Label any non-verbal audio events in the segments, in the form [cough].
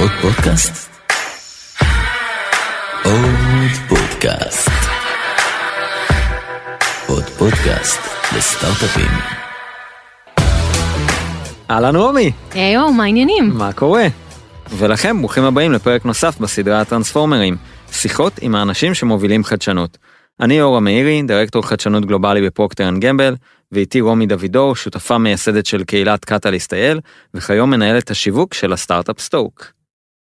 עוד פודקאסט? עוד פודקאסט. עוד פודקאסט לסטארט-אפים. אהלן רומי, היי, מה העניינים? מה קורה? ולכם, ברוכים הבאים לפרק נוסף בסדרה הטרנספורמרים, שיחות עם האנשים שמובילים חדשנות. אני אורה מאירי, דירקטור חדשנות גלובלי בפרוקטר אנד גמבל, ואיתי רומי דוידור, שותפה מייסדת של קהילת קטליסט אייל, וכיום מנהלת השיווק של הסטארט-אפ סטוק.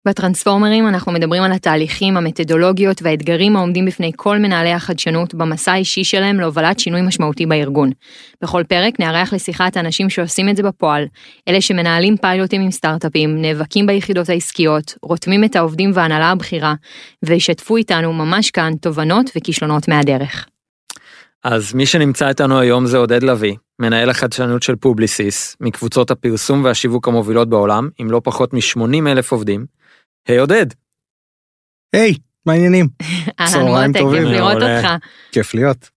בטרנספורמרים אנחנו מדברים על התהליכים, המתודולוגיות והאתגרים העומדים בפני כל מנהלי החדשנות במסע האישי שלהם להובלת שינוי משמעותי בארגון. בכל פרק נארח לשיחה את האנשים שעושים את זה בפועל, אלה שמנהלים פיילוטים עם סטארט-אפים, נאבקים ביחידות העסקיות, רותמים את העובדים וההנהלה הבכירה, וישתפו איתנו ממש כאן תובנות וכישלונות מהדרך. אז מי שנמצא איתנו היום זה עודד לביא, מנהל החדשנות של פובליסיס, מקבוצות הפרסום והשיווק המובילות בעולם, עם לא פחות מ-80 אלף עובדים. היי עודד. היי, מה העניינים? [laughs] אהלן צהריים, צהריים טובים. כיף לראות. אותך. כיף להיות.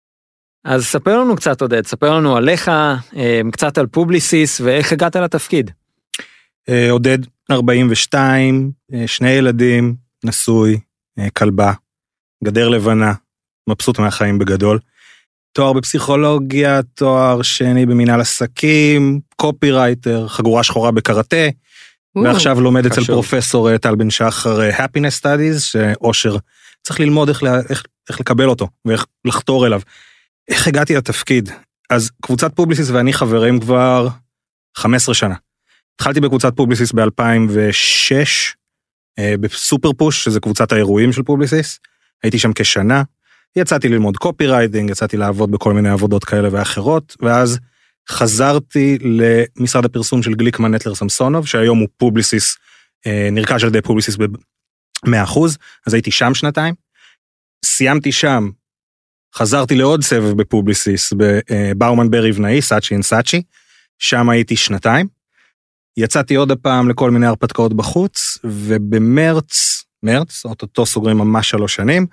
אז ספר לנו קצת עודד, ספר לנו עליך, אה, קצת על פובליסיס ואיך הגעת לתפקיד. אה, עודד, 42, אה, שני ילדים, נשוי, כלבה, גדר לבנה, מבסוט מהחיים בגדול. תואר בפסיכולוגיה, תואר שני במנהל עסקים, קופי רייטר, חגורה שחורה בקרטה, ועכשיו לומד אצל. פרופסור אה, טל בן שחר אה, happiness studies, שאושר צריך ללמוד איך, לה- איך, איך לקבל אותו ואיך לחתור אליו. איך הגעתי לתפקיד? אז קבוצת פובליסיס ואני חברים כבר 15 שנה. התחלתי בקבוצת פובליסיס ב-2006, בסופר פוש, שזה קבוצת האירועים של פובליסיס. הייתי שם כשנה, יצאתי ללמוד copywriting, יצאתי לעבוד בכל מיני עבודות כאלה ואחרות, ואז חזרתי למשרד הפרסום של גליקמן נטלר סמסונוב, שהיום הוא פובליסיס, אה, נרכש על ידי פובליסיס ב-100%, אז הייתי שם שנתיים. סיימתי שם, חזרתי לעוד סבב בפובליסיס, בבאומן ברי בנאי, סאצ'י אנד סאצ'י, שם הייתי שנתיים. יצאתי עוד הפעם לכל מיני הרפתקאות בחוץ, ובמרץ, מרץ, אוטוטו סוגרים ממש שלוש שנים,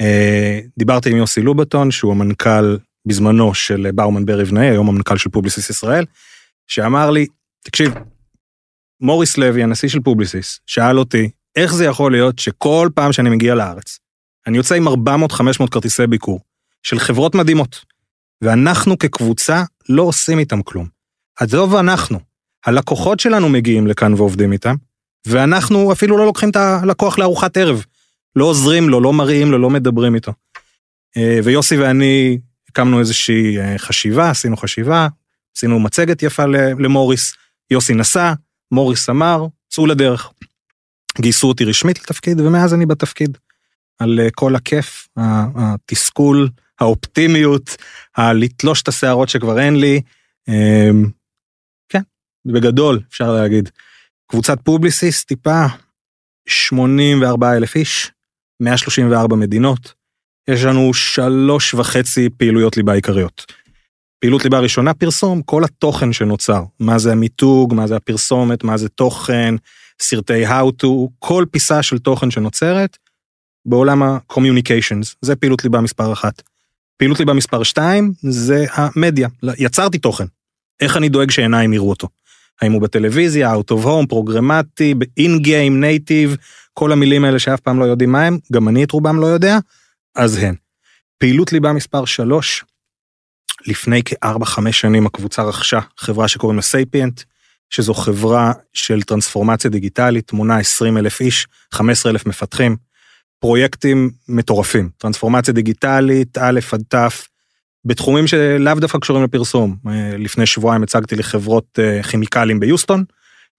אה, דיברתי עם יוסי לובטון, שהוא המנכ"ל בזמנו של באומן ברי בנאי, היום המנכ"ל של פובליסיס ישראל, שאמר לי, תקשיב, מוריס לוי, הנשיא של פובליסיס, שאל אותי, איך זה יכול להיות שכל פעם שאני מגיע לארץ, אני יוצא עם 400-500 כרטיסי ביקור של חברות מדהימות, ואנחנו כקבוצה לא עושים איתם כלום. עזוב אנחנו, הלקוחות שלנו מגיעים לכאן ועובדים איתם, ואנחנו אפילו לא לוקחים את הלקוח לארוחת ערב. לא עוזרים לו, לא מראים לו, לא מדברים איתו. אה, ויוסי ואני הקמנו איזושהי אה, חשיבה, עשינו חשיבה, עשינו מצגת יפה למוריס, יוסי נסע, מוריס אמר, צאו לדרך. גייסו אותי רשמית לתפקיד, ומאז אני בתפקיד. על אה, כל הכיף, התסכול, האופטימיות, הלתלוש את השערות שכבר אין לי. אה, כן, בגדול, אפשר להגיד. קבוצת פובליסיס, טיפה, 84 אלף איש, 134 מדינות. יש לנו שלוש וחצי פעילויות ליבה עיקריות. פעילות ליבה ראשונה, פרסום, כל התוכן שנוצר. מה זה המיתוג, מה זה הפרסומת, מה זה תוכן, סרטי how to, כל פיסה של תוכן שנוצרת בעולם ה-communications. זה פעילות ליבה מספר אחת. פעילות ליבה מספר שתיים זה המדיה. יצרתי תוכן. איך אני דואג שעיניים יראו אותו? האם הוא בטלוויזיה, out of home, פרוגרמטי, ב-in game, native, כל המילים האלה שאף פעם לא יודעים מה הם, גם אני את רובם לא יודע, אז הן. פעילות ליבה מספר 3, לפני כארבע-חמש שנים הקבוצה רכשה חברה שקוראים לה סייפיאנט, שזו חברה של טרנספורמציה דיגיטלית, מונה 20 אלף איש, 15 אלף מפתחים, פרויקטים מטורפים, טרנספורמציה דיגיטלית, א' עד ת', בתחומים שלאו דווקא קשורים לפרסום. אה, לפני שבועיים הצגתי לחברות אה, כימיקלים ביוסטון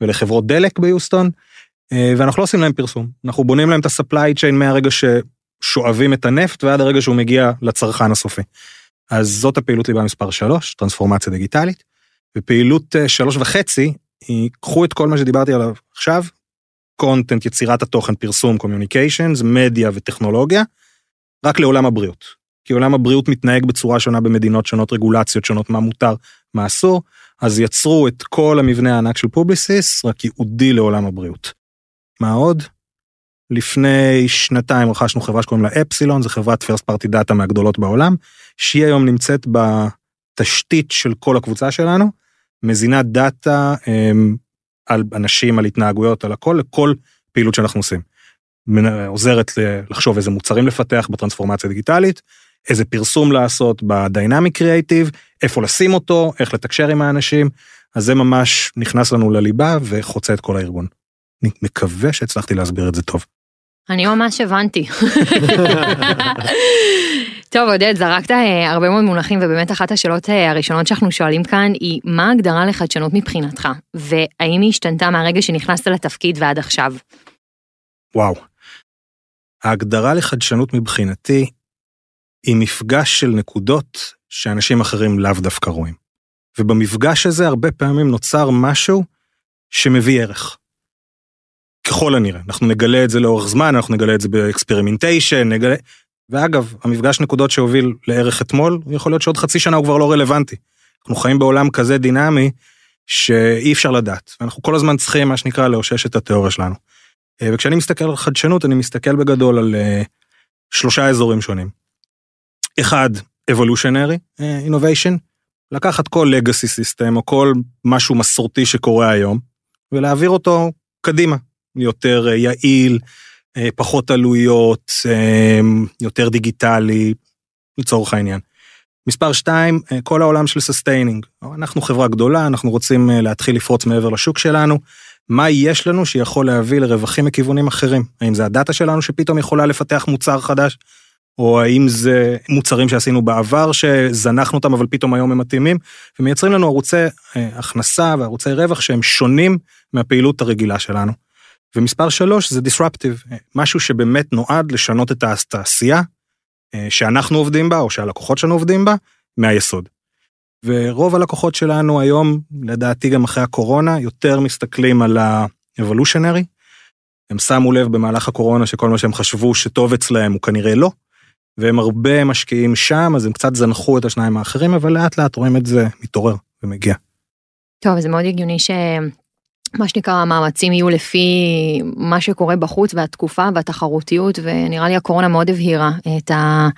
ולחברות דלק ביוסטון, אה, ואנחנו לא עושים להם פרסום. אנחנו בונים להם את ה-supply chain מהרגע ששואבים את הנפט ועד הרגע שהוא מגיע לצרכן הסופי. אז זאת הפעילות ליבה מספר 3, טרנספורמציה דיגיטלית. ופעילות אה, שלוש וחצי, היא קחו את כל מה שדיברתי עליו עכשיו, content, יצירת התוכן, פרסום, communications, מדיה וטכנולוגיה, רק לעולם הבריאות. כי עולם הבריאות מתנהג בצורה שונה במדינות שונות, רגולציות שונות, מה מותר, מה אסור, אז יצרו את כל המבנה הענק של פובליסיס, רק ייעודי לעולם הבריאות. מה עוד? לפני שנתיים רכשנו חברה שקוראים לה אפסילון, זו חברת first party data מהגדולות בעולם, שהיא היום נמצאת בתשתית של כל הקבוצה שלנו, מזינה דאטה הם, על אנשים, על התנהגויות, על הכל, לכל הפעילות שאנחנו עושים. עוזרת לחשוב איזה מוצרים לפתח בטרנספורמציה דיגיטלית, איזה פרסום לעשות בדיינמיק קריאייטיב, איפה לשים אותו, איך לתקשר עם האנשים, אז זה ממש נכנס לנו לליבה וחוצה את כל הארגון. אני מקווה שהצלחתי להסביר את זה טוב. אני ממש הבנתי. טוב, עודד, זרקת אה, הרבה מאוד מונחים, ובאמת אחת השאלות אה, הראשונות שאנחנו שואלים כאן היא, מה ההגדרה לחדשנות מבחינתך? והאם היא השתנתה מהרגע שנכנסת לתפקיד ועד עכשיו? וואו. ההגדרה לחדשנות מבחינתי היא מפגש של נקודות שאנשים אחרים לאו דווקא רואים. ובמפגש הזה הרבה פעמים נוצר משהו שמביא ערך. ככל הנראה, אנחנו נגלה את זה לאורך זמן, אנחנו נגלה את זה ב experimentation, נגלה... ואגב, המפגש נקודות שהוביל לערך אתמול, יכול להיות שעוד חצי שנה הוא כבר לא רלוונטי. אנחנו חיים בעולם כזה דינמי, שאי אפשר לדעת. ואנחנו כל הזמן צריכים, מה שנקרא, לאושש את התיאוריה שלנו. אה, וכשאני מסתכל על חדשנות, אני מסתכל בגדול על אה, שלושה אזורים שונים. אחד, evolutionary אה, innovation, לקחת כל legacy system או כל משהו מסורתי שקורה היום, ולהעביר אותו קדימה, יותר אה, יעיל, אה, פחות עלויות, אה, יותר דיגיטלי, לצורך העניין. מספר שתיים, אה, כל העולם של sustaining. אנחנו חברה גדולה, אנחנו רוצים להתחיל לפרוץ מעבר לשוק שלנו. מה יש לנו שיכול להביא לרווחים מכיוונים אחרים? האם זה הדאטה שלנו שפתאום יכולה לפתח מוצר חדש? או האם זה מוצרים שעשינו בעבר שזנחנו אותם אבל פתאום היום הם מתאימים ומייצרים לנו ערוצי הכנסה וערוצי רווח שהם שונים מהפעילות הרגילה שלנו. ומספר שלוש זה disruptive, משהו שבאמת נועד לשנות את התעשייה אה, שאנחנו עובדים בה או שהלקוחות שלנו עובדים בה מהיסוד. ורוב הלקוחות שלנו היום, לדעתי גם אחרי הקורונה, יותר מסתכלים על ה-evolutionary. הם שמו לב במהלך הקורונה שכל מה שהם חשבו שטוב אצלהם הוא כנראה לא, והם הרבה משקיעים שם, אז הם קצת זנחו את השניים האחרים, אבל לאט לאט רואים את זה מתעורר ומגיע. טוב, זה מאוד הגיוני ש... מה שנקרא המאמצים יהיו לפי מה שקורה בחוץ והתקופה והתחרותיות ונראה לי הקורונה מאוד הבהירה את ה...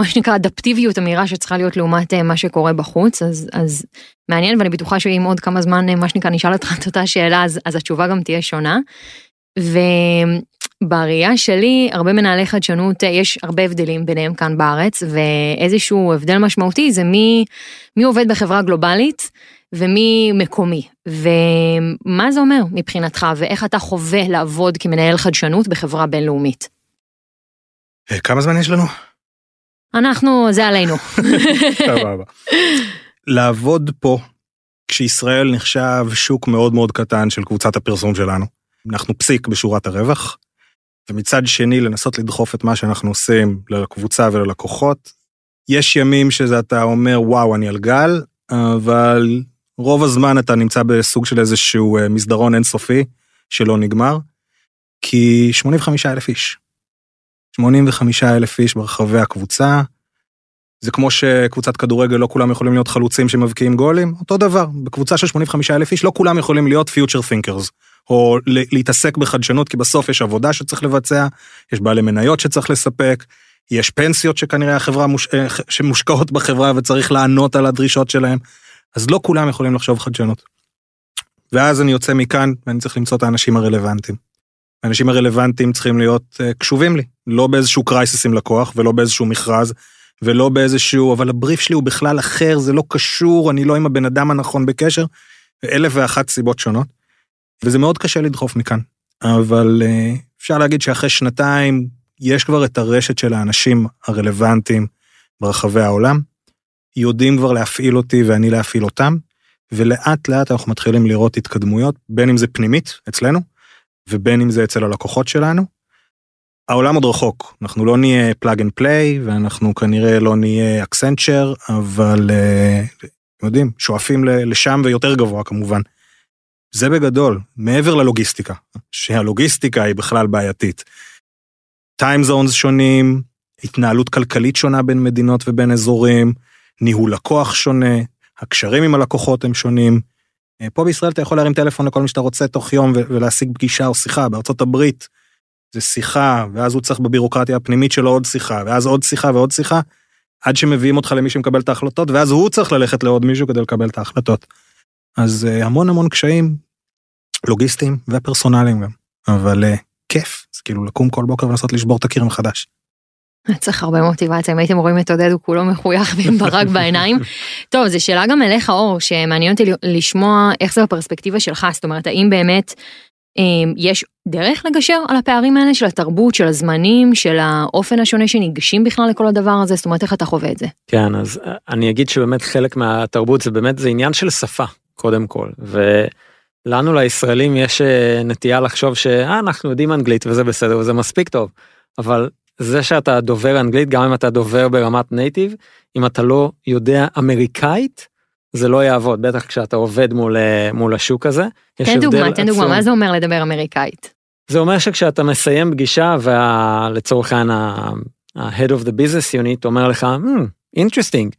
מה שנקרא אדפטיביות המהירה שצריכה להיות לעומת אה, מה שקורה בחוץ אז אז מעניין ואני בטוחה שאם עוד כמה זמן אה, מה שנקרא נשאל אותך את אותה שאלה אז, אז התשובה גם תהיה שונה. ובראייה שלי הרבה מנהלי חדשנות אה, יש הרבה הבדלים ביניהם כאן בארץ ואיזשהו הבדל משמעותי זה מי מי עובד בחברה גלובלית ומי מקומי ומה זה אומר מבחינתך ואיך אתה חווה לעבוד כמנהל חדשנות בחברה בינלאומית. אה, כמה זמן יש לנו? אנחנו זה עלינו. סבבה. לעבוד פה, כשישראל נחשב שוק מאוד מאוד קטן של קבוצת הפרסום שלנו, אנחנו פסיק בשורת הרווח, ומצד שני לנסות לדחוף את מה שאנחנו עושים לקבוצה וללקוחות. יש ימים שזה אתה אומר וואו אני על גל, אבל רוב הזמן אתה נמצא בסוג של איזשהו אה, מסדרון אינסופי שלא נגמר, כי 85 אלף איש. 85 אלף איש ברחבי הקבוצה. זה כמו שקבוצת כדורגל לא כולם יכולים להיות חלוצים שמבקיעים גולים, אותו דבר, בקבוצה של 85 אלף איש לא כולם יכולים להיות future thinkers, או להתעסק בחדשנות, כי בסוף יש עבודה שצריך לבצע, יש בעלי מניות שצריך לספק, יש פנסיות שכנראה החברה מוש... שמושקעות בחברה וצריך לענות על הדרישות שלהם, אז לא כולם יכולים לחשוב חדשנות. ואז אני יוצא מכאן ואני צריך למצוא את האנשים הרלוונטיים. האנשים הרלוונטיים צריכים להיות uh, קשובים לי, לא באיזשהו קרייסיס עם לקוח ולא באיזשהו מכרז ולא באיזשהו, אבל הבריף שלי הוא בכלל אחר, זה לא קשור, אני לא עם הבן אדם הנכון בקשר, אלף ואחת סיבות שונות. וזה מאוד קשה לדחוף מכאן, אבל אה, אפשר להגיד שאחרי שנתיים יש כבר את הרשת של האנשים הרלוונטיים ברחבי העולם, יודעים כבר להפעיל אותי ואני להפעיל אותם, ולאט לאט אנחנו מתחילים לראות התקדמויות, בין אם זה פנימית אצלנו, ובין אם זה אצל הלקוחות שלנו. העולם עוד רחוק, אנחנו לא נהיה פלאג אנד פליי, ואנחנו כנראה לא נהיה אקסנצ'ר, אבל אתם יודעים, שואפים לשם ויותר גבוה כמובן. זה בגדול, מעבר ללוגיסטיקה, שהלוגיסטיקה היא בכלל בעייתית. טיים זונס שונים, התנהלות כלכלית שונה בין מדינות ובין אזורים, ניהול לקוח שונה, הקשרים עם הלקוחות הם שונים. פה בישראל אתה יכול להרים טלפון לכל מי שאתה רוצה תוך יום ולהשיג פגישה או שיחה, בארצות הברית זה שיחה, ואז הוא צריך בבירוקרטיה הפנימית שלו עוד שיחה, ואז עוד שיחה ועוד שיחה, עד שמביאים אותך למי שמקבל את ההחלטות, ואז הוא צריך ללכת לעוד מישהו כדי לקבל את ההחלטות. אז המון המון קשיים לוגיסטיים ופרסונליים גם. אבל אה, כיף, זה כאילו לקום כל בוקר ולנסות לשבור את הקיר מחדש. [laughs] צריך הרבה מוטיבציה, אם הייתם רואים את עודד הוא כולו מחוייך ועם ברק [laughs] בעיניים. טוב, זו שאלה גם אליך אור, שמעניין אותי לשמוע איך זה בפרספקטיבה שלך, זאת אומרת, האם באמת אה, יש דרך לגשר על הפערים האלה של התרבות, של הזמנים, של האופן השונה שניגשים בכלל לכל הדבר הזה, זאת אומרת, איך אתה חווה את זה? כן, אז אה, אני אגיד שבאמת חלק מהתרבות זה באמת, זה עניין של שפה, קודם כל. ולנו לישראלים יש אה, נטייה לחשוב שאנחנו יודעים אנגלית וזה בסדר וזה מספיק טוב, אבל זה שאתה דובר אנגלית, גם אם אתה דובר ברמת נייטיב, אם אתה לא יודע אמריקאית, זה לא יעבוד, בטח כשאתה עובד מול, אה, מול השוק הזה. תן דוגמה, תן דוגמה, מה זה אומר לדבר אמריקאית? זה אומר שכשאתה מסיים פגישה ולצורך העניין ה-head of the business unit אומר לך, hmm, interesting,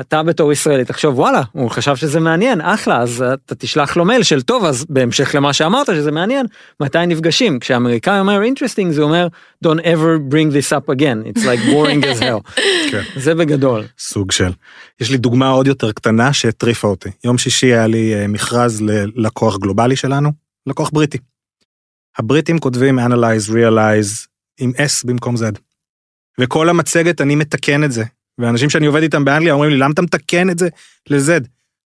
אתה בתור ישראלי תחשוב וואלה הוא חשב שזה מעניין אחלה אז אתה תשלח לו מייל של טוב אז בהמשך למה שאמרת שזה מעניין מתי נפגשים כשאמריקאי אומר interesting זה אומר don't ever bring this up again it's like boring as hell [laughs] כן. זה בגדול סוג של יש לי דוגמה עוד יותר קטנה שהטריפה אותי יום שישי היה לי אה, מכרז ללקוח גלובלי שלנו לקוח בריטי. הבריטים כותבים analyze realize עם s במקום z. וכל המצגת אני מתקן את זה ואנשים שאני עובד איתם באנגליה אומרים לי, למה אתה מתקן את זה ל-Z?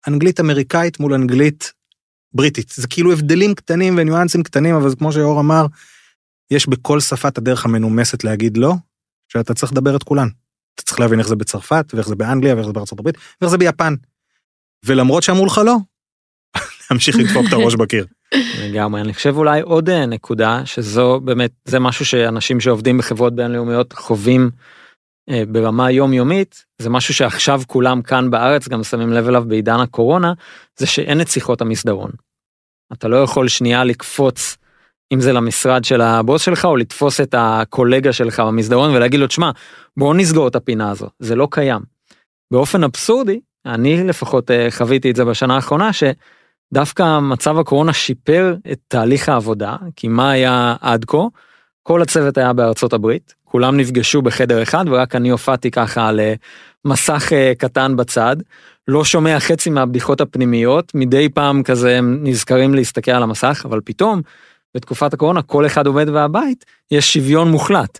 אנגלית אמריקאית מול אנגלית בריטית. זה כאילו הבדלים קטנים וניואנסים קטנים, אבל כמו שאור אמר, יש בכל שפה את הדרך המנומסת להגיד לא, שאתה צריך לדבר את כולן. אתה צריך להבין איך זה בצרפת, ואיך זה באנגליה, ואיך זה בארצות הברית, ואיך זה ביפן. ולמרות שאמרו לך לא, [laughs] להמשיך לדפוק את הראש בקיר. לגמרי, אני חושב אולי עוד אה, נקודה, שזו באמת, זה משהו שאנשים שעובדים בחברות בינלאומיות חווים ברמה יומיומית זה משהו שעכשיו כולם כאן בארץ גם שמים לב אליו בעידן הקורונה זה שאין את שיחות המסדרון. אתה לא יכול שנייה לקפוץ אם זה למשרד של הבוס שלך או לתפוס את הקולגה שלך במסדרון ולהגיד לו תשמע בוא נסגור את הפינה הזו זה לא קיים. באופן אבסורדי אני לפחות אה, חוויתי את זה בשנה האחרונה שדווקא מצב הקורונה שיפר את תהליך העבודה כי מה היה עד כה כל הצוות היה בארצות הברית כולם נפגשו בחדר אחד ורק אני הופעתי ככה על אה, מסך אה, קטן בצד. לא שומע חצי מהבדיחות הפנימיות מדי פעם כזה הם נזכרים להסתכל על המסך אבל פתאום בתקופת הקורונה כל אחד עובד והבית יש שוויון מוחלט.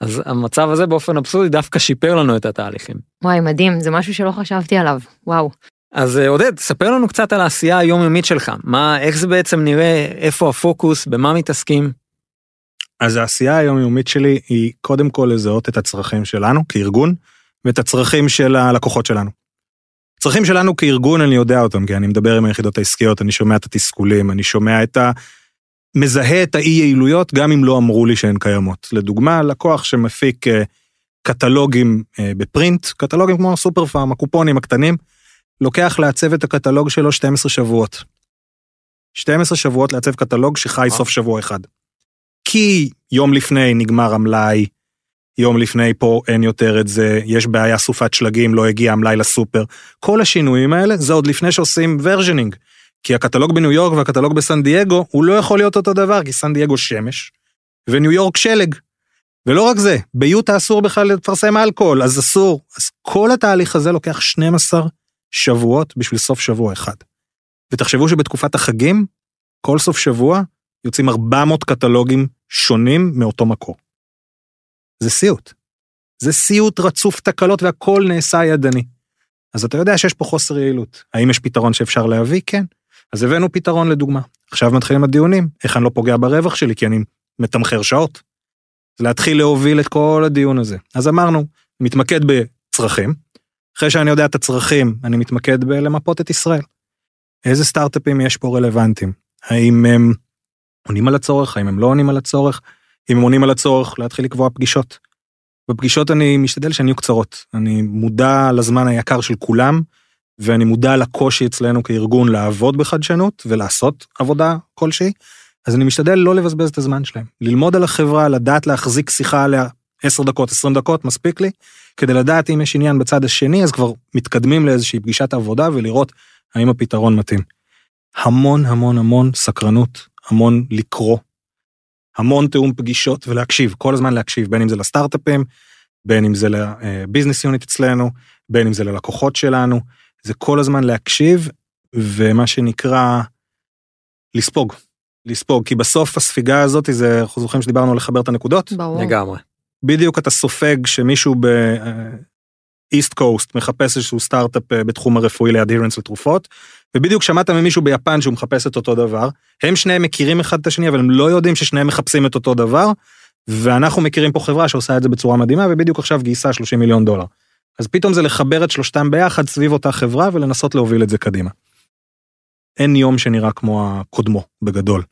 אז המצב הזה באופן אבסורדי דווקא שיפר לנו את התהליכים. וואי מדהים זה משהו שלא חשבתי עליו וואו. אז אה, עודד ספר לנו קצת על העשייה היומיומית שלך מה איך זה בעצם נראה איפה הפוקוס במה מתעסקים. אז העשייה היומיומית שלי היא קודם כל לזהות את הצרכים שלנו כארגון ואת הצרכים של הלקוחות שלנו. הצרכים שלנו כארגון אני יודע אותם כי אני מדבר עם היחידות העסקיות אני שומע את התסכולים אני שומע את ה... מזהה את האי יעילויות גם אם לא אמרו לי שהן קיימות. לדוגמה לקוח שמפיק אה, קטלוגים אה, בפרינט קטלוגים כמו הסופר פארם הקופונים הקטנים לוקח לעצב את הקטלוג שלו 12 שבועות. 12 שבועות לעצב קטלוג שחי סוף שבוע אחד. כי יום לפני נגמר המלאי, יום לפני פה אין יותר את זה, יש בעיה סופת שלגים, לא הגיע המלאי לסופר. כל השינויים האלה זה עוד לפני שעושים versioning. כי הקטלוג בניו יורק והקטלוג בסן דייגו, הוא לא יכול להיות אותו דבר, כי סן דייגו שמש, וניו יורק שלג. ולא רק זה, ביוטה אסור בכלל לפרסם אלכוהול, אז אסור. אז כל התהליך הזה לוקח 12 שבועות בשביל סוף שבוע אחד. ותחשבו שבתקופת החגים, כל סוף שבוע יוצאים 400 קטלוגים שונים מאותו מקור. זה סיוט. זה סיוט רצוף תקלות והכל נעשה ידני. אז אתה יודע שיש פה חוסר יעילות. האם יש פתרון שאפשר להביא? כן. אז הבאנו פתרון לדוגמה. עכשיו מתחילים הדיונים, איך אני לא פוגע ברווח שלי כי אני מתמחר שעות. להתחיל להוביל את כל הדיון הזה. אז אמרנו, מתמקד בצרכים. אחרי שאני יודע את הצרכים, אני מתמקד בלמפות את ישראל. איזה סטארט-אפים יש פה רלוונטיים? האם הם עונים על הצורך, האם הם לא עונים על הצורך, אם הם עונים על הצורך, להתחיל לקבוע פגישות. בפגישות אני משתדל שהן יהיו קצרות, אני מודע לזמן היקר של כולם, ואני מודע לקושי אצלנו כארגון לעבוד בחדשנות ולעשות עבודה כלשהי, אז אני משתדל לא לבזבז את הזמן שלהם. ללמוד על החברה, לדעת להחזיק שיחה עליה 10 דקות, 20 דקות, מספיק לי, כדי לדעת אם יש עניין בצד השני, אז כבר מתקדמים לאיזושהי פגישת עבודה ולראות האם הפתרון מתאים. המון המון המון סקרנות, המון לקרוא, המון תיאום פגישות ולהקשיב, כל הזמן להקשיב, בין אם זה לסטארט-אפים, בין אם זה לביזנס יוניט אצלנו, בין אם זה ללקוחות שלנו, זה כל הזמן להקשיב, ומה שנקרא, לספוג. לספוג, כי בסוף הספיגה הזאת, זה, אנחנו זוכרים שדיברנו על לחבר את הנקודות? ברור. לגמרי. בדיוק אתה סופג שמישהו באיסט קוסט מחפש איזשהו סטארט-אפ אה, בתחום הרפואי לאדהרנס לתרופות, ובדיוק שמעת ממישהו ביפן שהוא מחפש את אותו דבר, הם שניהם מכירים אחד את השני, אבל הם לא יודעים ששניהם מחפשים את אותו דבר, ואנחנו מכירים פה חברה שעושה את זה בצורה מדהימה, ובדיוק עכשיו גייסה 30 מיליון דולר. אז פתאום זה לחבר את שלושתם ביחד סביב אותה חברה ולנסות להוביל את זה קדימה. אין יום שנראה כמו הקודמו, בגדול.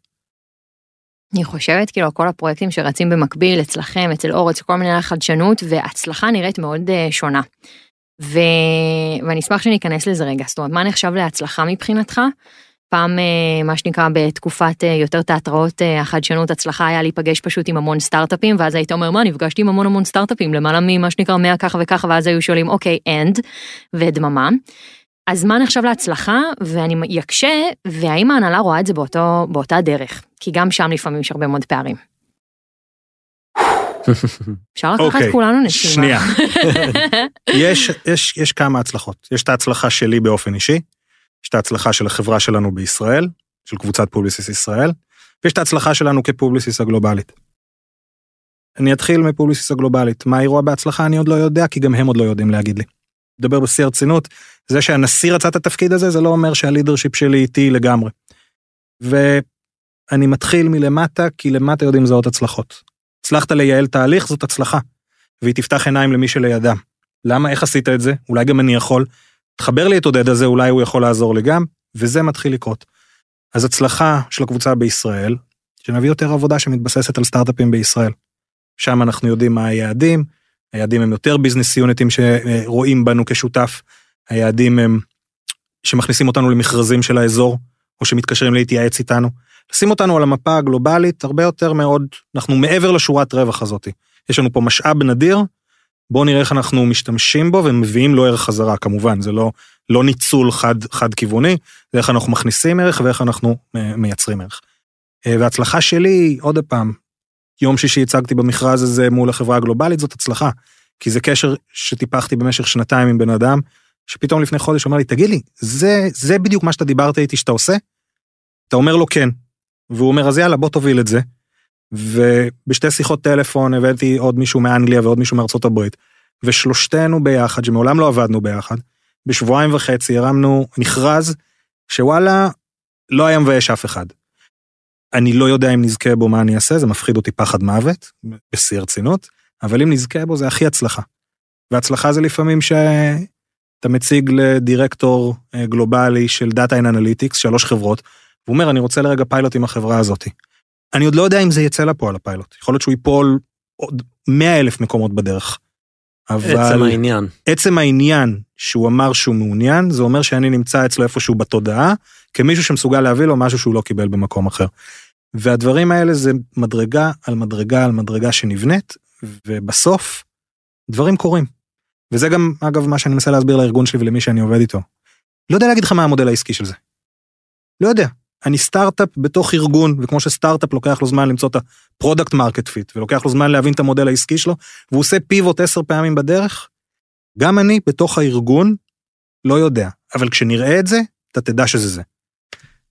אני חושבת כאילו כל הפרויקטים שרצים במקביל אצלכם, אצל אור, אצל כל מיני חדשנות, והצלחה נראית מאוד uh, שונה. ו... ואני אשמח שניכנס לזה רגע, זאת אומרת, מה נחשב להצלחה מבחינתך? פעם, uh, מה שנקרא, בתקופת uh, יותר תיאטראות uh, החדשנות, הצלחה היה להיפגש פשוט עם המון סטארט-אפים, ואז היית אומר, מה, נפגשתי עם המון המון סטארט-אפים, למעלה ממה שנקרא 100 ככה וככה, ואז היו שואלים, אוקיי, אנד, ודממה. אז מה נחשב להצלחה, ואני אקשה, והאם ההנהלה רואה את זה באותו, באותה דרך? כי גם שם לפעמים יש הרבה מאוד פערים. אפשר לקחת אוקיי, כולנו נשימה. שנייה. [laughs] יש, יש, יש כמה הצלחות. יש את ההצלחה שלי באופן אישי, יש את ההצלחה של החברה שלנו בישראל, של קבוצת Publicis ישראל, ויש את ההצלחה שלנו כ Publicis הגלובלית. אני אתחיל מ Publicis הגלובלית. מה רואה בהצלחה אני עוד לא יודע, כי גם הם עוד לא יודעים להגיד לי. לדבר בשיא הרצינות, זה שהנשיא רצה את התפקיד הזה, זה לא אומר שהלידרשיפ שלי איתי לגמרי. ואני מתחיל מלמטה, כי למטה יודעים לזהות הצלחות. הצלחת לייעל תהליך, זאת הצלחה. והיא תפתח עיניים למי שלידם. למה, איך עשית את זה? אולי גם אני יכול. תחבר לי את עודד הזה, אולי הוא יכול לעזור לי גם, וזה מתחיל לקרות. אז הצלחה של הקבוצה בישראל, שנביא יותר עבודה שמתבססת על סטארט-אפים בישראל. שם אנחנו יודעים מה היעדים, היעדים הם יותר ביזנס יוניטים שרואים בנו כשותף, היעדים הם שמכניסים אותנו למכרזים של האזור, או שמתקשרים להתייעץ איתנו. לשים אותנו על המפה הגלובלית הרבה יותר מאוד, אנחנו מעבר לשורת רווח הזאת. יש לנו פה משאב נדיר, בואו נראה איך אנחנו משתמשים בו ומביאים לו ערך חזרה, כמובן, זה לא, לא ניצול חד, חד כיווני, זה איך אנחנו מכניסים ערך ואיך אנחנו מייצרים ערך. והצלחה שלי, עוד פעם, יום שישי הצגתי במכרז הזה מול החברה הגלובלית, זאת הצלחה. כי זה קשר שטיפחתי במשך שנתיים עם בן אדם, שפתאום לפני חודש אומר לי, תגיד לי, זה, זה בדיוק מה שאתה דיברת איתי שאתה עושה? אתה אומר לו כן. והוא אומר, אז יאללה, בוא תוביל את זה. ובשתי שיחות טלפון הבאתי עוד מישהו מאנגליה ועוד מישהו מארצות הברית, ושלושתנו ביחד, שמעולם לא עבדנו ביחד, בשבועיים וחצי הרמנו מכרז שוואלה, לא היה מבייש אף אחד. אני לא יודע אם נזכה בו מה אני אעשה, זה מפחיד אותי פחד מוות, בשיא הרצינות, אבל אם נזכה בו זה הכי הצלחה. והצלחה זה לפעמים שאתה מציג לדירקטור אה, גלובלי של Data and Analytics, שלוש חברות, והוא אומר, אני רוצה לרגע פיילוט עם החברה הזאת. אני עוד לא יודע אם זה יצא לפועל הפיילוט, יכול להיות שהוא ייפול עוד 100 אלף מקומות בדרך. אבל... עצם העניין. עצם העניין שהוא אמר שהוא מעוניין, זה אומר שאני נמצא אצלו איפשהו בתודעה, כמישהו שמסוגל להביא לו משהו שהוא לא קיבל במקום אחר. והדברים האלה זה מדרגה על מדרגה על מדרגה שנבנית, ובסוף דברים קורים. וזה גם, אגב, מה שאני מנסה להסביר לארגון שלי ולמי שאני עובד איתו. לא יודע להגיד לך מה המודל העסקי של זה. לא יודע. אני סטארט-אפ בתוך ארגון, וכמו שסטארט-אפ לוקח לו זמן למצוא את ה product market fit, ולוקח לו זמן להבין את המודל העסקי שלו, והוא עושה pivot עשר פעמים בדרך, גם אני בתוך הארגון לא יודע, אבל כשנראה את זה, אתה תדע שזה זה.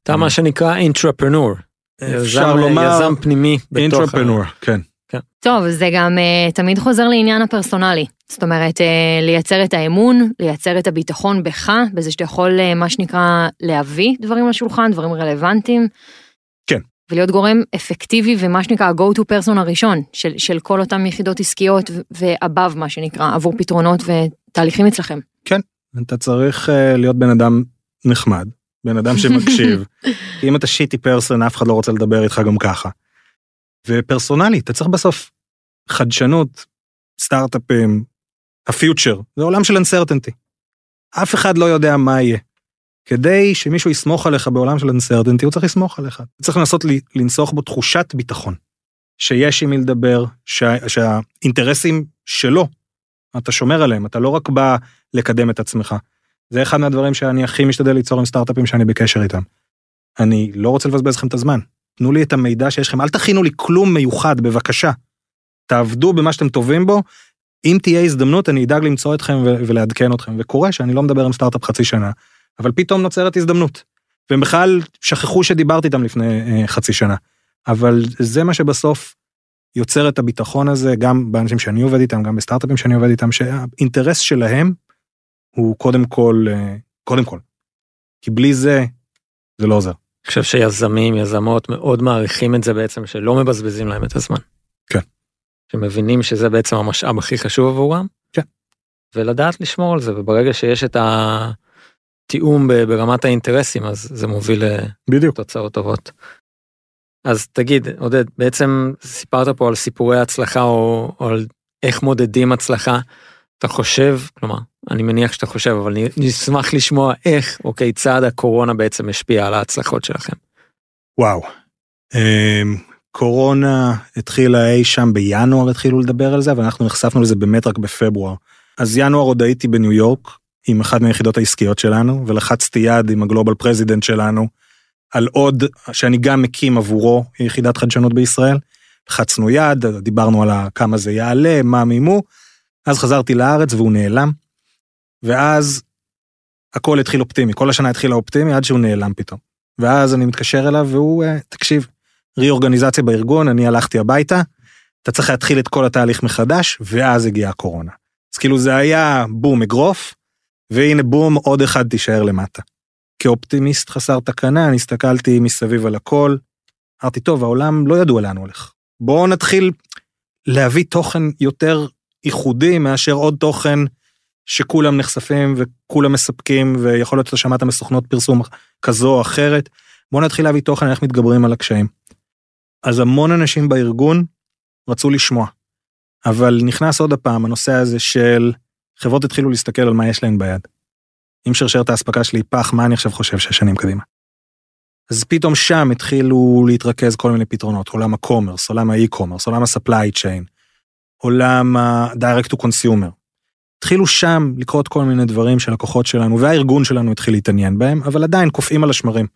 אתה מה שנקרא אינטרפרנור. אפשר לומר, יזם פנימי. אינטרפרנור, כן. כן. טוב, זה גם uh, תמיד חוזר לעניין הפרסונלי. זאת אומרת, uh, לייצר את האמון, לייצר את הביטחון בך, בזה שאתה יכול, uh, מה שנקרא, להביא דברים לשולחן, דברים רלוונטיים. כן. ולהיות גורם אפקטיבי ומה שנקרא ה-go to person הראשון של, של כל אותם יחידות עסקיות ואבב מה שנקרא עבור פתרונות ותהליכים אצלכם. כן, אתה צריך uh, להיות בן אדם נחמד, בן אדם שמקשיב, [laughs] כי אם אתה שיטי פרסון אף אחד לא רוצה לדבר איתך גם ככה. ופרסונלי, אתה צריך בסוף חדשנות, סטארט-אפים, הפיוטר, זה עולם של uncertainty. אף אחד לא יודע מה יהיה. כדי שמישהו יסמוך עליך בעולם של uncertainty, הוא צריך לסמוך עליך. צריך לנסות לנסוך בו תחושת ביטחון. שיש עם מי לדבר, שה, שהאינטרסים שלו, אתה שומר עליהם, אתה לא רק בא לקדם את עצמך. זה אחד מהדברים שאני הכי משתדל ליצור עם סטארט-אפים שאני בקשר איתם. אני לא רוצה לבזבז לכם את הזמן. תנו לי את המידע שיש לכם, אל תכינו לי כלום מיוחד, בבקשה. תעבדו במה שאתם טובים בו, אם תהיה הזדמנות אני אדאג למצוא אתכם ולעדכן אתכם, וקורה שאני לא מדבר עם סטארט-אפ חצי שנה, אבל פתאום נוצרת הזדמנות. והם בכלל שכחו שדיברתי איתם לפני אה, חצי שנה. אבל זה מה שבסוף יוצר את הביטחון הזה, גם באנשים שאני עובד איתם, גם בסטארט-אפים שאני עובד איתם, שהאינטרס שלהם הוא קודם כל, אה, קודם כל. כי בלי זה, זה לא עוזר. אני חושב שיזמים, יזמות מאוד מעריכים את זה בעצם, שלא מבזבזים להם את הזמן. כן. שמבינים שזה בעצם המשאב הכי חשוב עבורם. כן. ולדעת לשמור על זה, וברגע שיש את התיאום ברמת האינטרסים, אז זה מוביל בדיוק. לתוצאות טובות. אז תגיד, עודד, בעצם סיפרת פה על סיפורי הצלחה או, או על איך מודדים הצלחה. אתה חושב, כלומר, אני מניח שאתה חושב, אבל נשמח לשמוע איך או כיצד הקורונה בעצם השפיעה על ההצלחות שלכם. וואו. אמ, קורונה התחילה אי שם בינואר התחילו לדבר על זה, אבל אנחנו נחשפנו לזה באמת רק בפברואר. אז ינואר עוד הייתי בניו יורק עם אחת מהיחידות העסקיות שלנו, ולחצתי יד עם ה global president שלנו על עוד, שאני גם מקים עבורו יחידת חדשנות בישראל. לחצנו יד, דיברנו על כמה זה יעלה, מה מימו, אז חזרתי לארץ והוא נעלם. ואז הכל התחיל אופטימי, כל השנה התחילה אופטימי עד שהוא נעלם פתאום. ואז אני מתקשר אליו והוא, אה, תקשיב, ריאורגניזציה בארגון, אני הלכתי הביתה, אתה צריך להתחיל את כל התהליך מחדש, ואז הגיעה הקורונה. אז כאילו זה היה בום אגרוף, והנה בום עוד אחד תישאר למטה. כאופטימיסט חסר תקנה, אני הסתכלתי מסביב על הכל, אמרתי, טוב, העולם לא ידוע לאן הולך. בואו נתחיל להביא תוכן יותר ייחודי מאשר עוד תוכן שכולם נחשפים וכולם מספקים, ויכול להיות שאתה שמעת מסוכנות פרסום כזו או אחרת. בואו נתחיל להביא תוכן, איך מתגברים על הקשיים. אז המון אנשים בארגון רצו לשמוע, אבל נכנס עוד הפעם הנושא הזה של חברות התחילו להסתכל על מה יש להן ביד. אם שרשרת האספקה שלי פח, מה אני עכשיו חושב שש שנים קדימה? אז פתאום שם התחילו להתרכז כל מיני פתרונות, עולם ה commerce, עולם ה e-commerce, עולם ה-supply chain, עולם ה-direct to consumer. התחילו שם לקרות כל מיני דברים שלקוחות שלנו, והארגון שלנו התחיל להתעניין בהם, אבל עדיין קופאים על השמרים.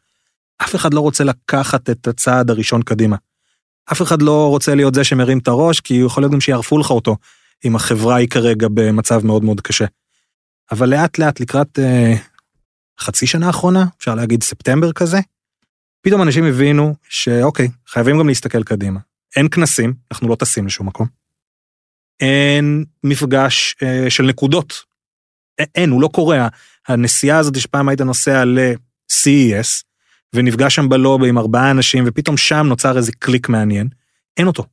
אף אחד לא רוצה לקחת את הצעד הראשון קדימה. אף אחד לא רוצה להיות זה שמרים את הראש, כי יכול להיות גם שיערפו לך אותו, אם החברה היא כרגע במצב מאוד מאוד קשה. אבל לאט לאט לקראת אה, חצי שנה האחרונה, אפשר להגיד ספטמבר כזה, פתאום אנשים הבינו שאוקיי, חייבים גם להסתכל קדימה. אין כנסים, אנחנו לא טסים לשום מקום. אין מפגש אה, של נקודות. אין, הוא לא קורה. הנסיעה הזאת שפעם היית נוסע ל-CES, ונפגש שם בלובי עם ארבעה אנשים, ופתאום שם נוצר איזה קליק מעניין, אין אותו.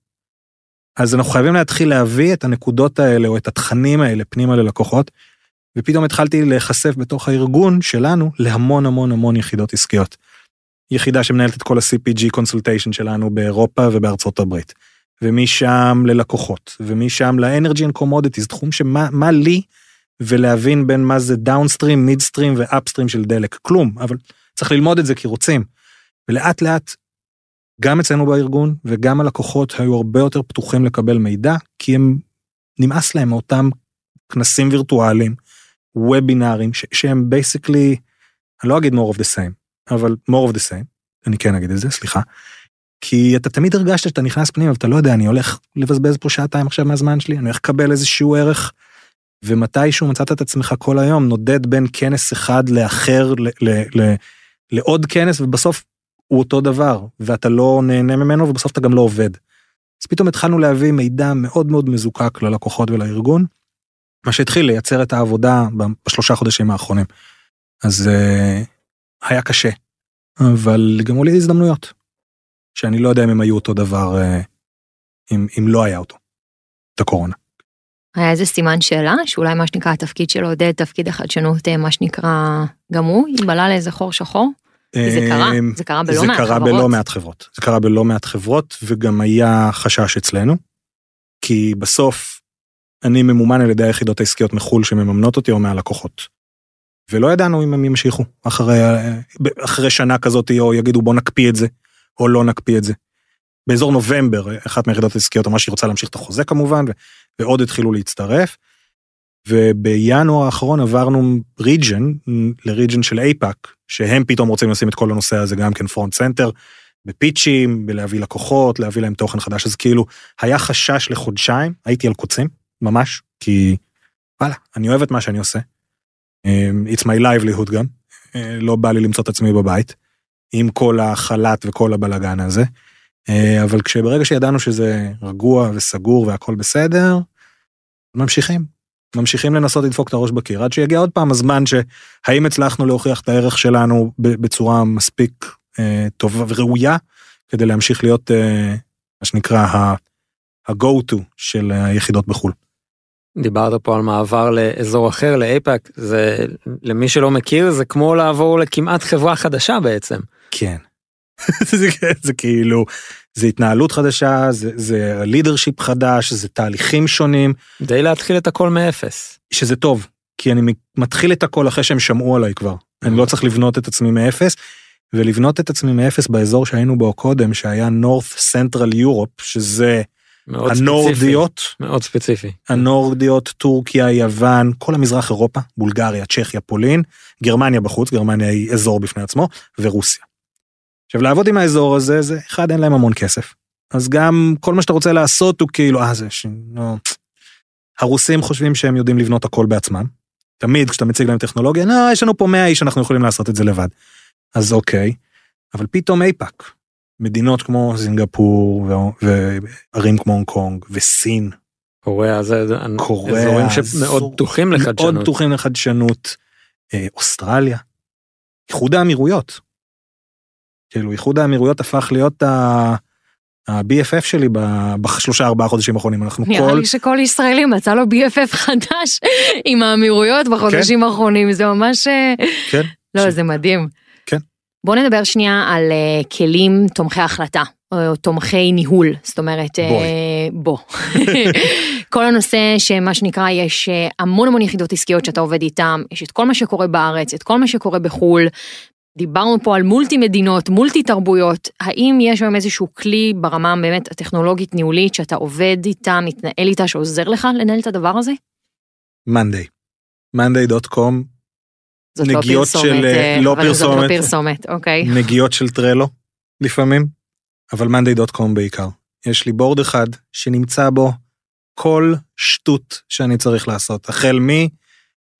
אז אנחנו חייבים להתחיל להביא את הנקודות האלה, או את התכנים האלה פנימה ללקוחות, ופתאום התחלתי להיחשף בתוך הארגון שלנו להמון המון המון יחידות עסקיות. יחידה שמנהלת את כל ה-CPG consultation שלנו באירופה ובארצות הברית. ומשם ללקוחות, ומשם ל-Energy and Commodities, תחום שמה לי, ולהבין בין מה זה downstream, midstream ו upstream של דלק, כלום, אבל צריך ללמוד את זה כי רוצים. ולאט לאט, גם אצלנו בארגון וגם הלקוחות היו הרבה יותר פתוחים לקבל מידע, כי הם, נמאס להם מאותם כנסים וירטואליים, וובינארים, שהם basically, אני לא אגיד more of the same, אבל more of the same, אני כן אגיד את זה, סליחה. כי אתה תמיד הרגשת שאתה נכנס פנימה ואתה לא יודע, אני הולך לבזבז פה שעתיים עכשיו מהזמן שלי, אני הולך לקבל איזשהו ערך, ומתישהו מצאת את עצמך כל היום נודד בין כנס אחד לאחר, ל, ל, ל, לעוד כנס, ובסוף הוא אותו דבר, ואתה לא נהנה ממנו, ובסוף אתה גם לא עובד. אז פתאום התחלנו להביא מידע מאוד מאוד מזוקק ללקוחות ולארגון, מה שהתחיל לייצר את העבודה בשלושה חודשים האחרונים. אז uh, היה קשה, אבל גם הוליד הזדמנויות. שאני לא יודע אם הם היו אותו דבר אה, אם, אם לא היה אותו, את הקורונה. היה איזה סימן שאלה שאולי מה שנקרא התפקיד של עודד תפקיד החדשנות מה שנקרא גם הוא ייבלע לאיזה חור שחור. זה קרה זה קרה בלא זה מעט קרה חברות. בלא מעט חברות זה קרה בלא מעט חברות וגם היה חשש אצלנו. כי בסוף אני ממומן על ידי היחידות העסקיות מחול שמממנות אותי או מהלקוחות. ולא ידענו אם הם ימשיכו אחרי אחרי שנה כזאת או יגידו בוא נקפיא את זה או לא נקפיא את זה. באזור נובמבר, אחת מהיחידות העסקיות אמרה שהיא רוצה להמשיך את החוזה כמובן, ועוד התחילו להצטרף. ובינואר האחרון עברנו region ל region של APAC, שהם פתאום רוצים לשים את כל הנושא הזה גם כן front center, בפיצ'ים, בלהביא לקוחות, להביא להם תוכן חדש, אז כאילו היה חשש לחודשיים, הייתי על קוצים, ממש, כי וואלה, אני אוהב את מה שאני עושה. It's my livelihood גם, לא בא לי למצוא את עצמי בבית. עם כל החל"ת וכל הבלגן הזה. אה, אבל כשברגע שידענו שזה רגוע וסגור והכל בסדר, ממשיכים. ממשיכים לנסות לדפוק את הראש בקיר עד שיגיע עוד פעם הזמן שהאם הצלחנו להוכיח את הערך שלנו בצורה מספיק אה, טובה וראויה כדי להמשיך להיות אה, מה שנקרא ה-go to של היחידות בחו"ל. דיברת פה על מעבר לאזור אחר לאייפאק זה למי שלא מכיר זה כמו לעבור לכמעט חברה חדשה בעצם. כן. [laughs] זה, זה כאילו זה התנהלות חדשה זה זה לידרשיפ חדש זה תהליכים שונים. די להתחיל את הכל מאפס. שזה טוב כי אני מתחיל את הכל אחרי שהם שמעו עליי כבר אני לא צריך לבנות את עצמי מאפס. ולבנות את עצמי מאפס באזור שהיינו בו קודם שהיה North Central Europe שזה מאוד הנורדיות, ספציפי. מאוד ספציפי. הנורדיות, טורקיה, יוון, כל המזרח אירופה, בולגריה, צ'כיה, פולין, גרמניה בחוץ, גרמניה היא אזור בפני עצמו, ורוסיה. עכשיו לעבוד עם האזור הזה, זה אחד אין להם המון כסף. אז גם כל מה שאתה רוצה לעשות הוא כאילו, אה זה ש... לא. הרוסים חושבים שהם יודעים לבנות הכל בעצמם. תמיד כשאתה מציג להם טכנולוגיה, לא, יש לנו פה 100 איש, אנחנו יכולים לעשות את זה לבד. אז אוקיי, אבל פתאום אייפאק, מדינות כמו סינגפור וערים כמו הונג קונג וסין. קוריאה זה קוריאה, אזורים שמאוד פתוחים לחדשנות. מאוד פתוחים לחדשנות. אה, אוסטרליה. איחוד האמירויות. כאילו איחוד האמירויות הפך להיות ה-BFF שלי בשלושה ארבעה חודשים האחרונים. אנחנו נראה כל לי שכל ישראלי מצא לו BFF חדש [laughs] עם האמירויות בחודשים האחרונים. זה ממש אה, כן. לא ש- זה מדהים. כן. בוא נדבר שנייה על אה, כלים תומכי החלטה או תומכי ניהול. זאת אומרת אה, בוא. [laughs] כל הנושא שמה שנקרא יש המון המון יחידות עסקיות שאתה עובד איתם יש את כל מה שקורה בארץ את כל מה שקורה בחו"ל. דיברנו פה על מולטי מדינות מולטי תרבויות האם יש היום איזשהו כלי ברמה באמת הטכנולוגית ניהולית שאתה עובד איתה מתנהל איתה שעוזר לך לנהל את הדבר הזה. מאנדיי.קום זאת לא נגיעות פרסומת, של, אה, לא אבל זאת לא פרסומת. פרסומת, אוקיי. נגיעות של טרלו לפעמים, אבל מאנדיי.קום בעיקר. יש לי בורד אחד שנמצא בו כל שטות שאני צריך לעשות, החל מ...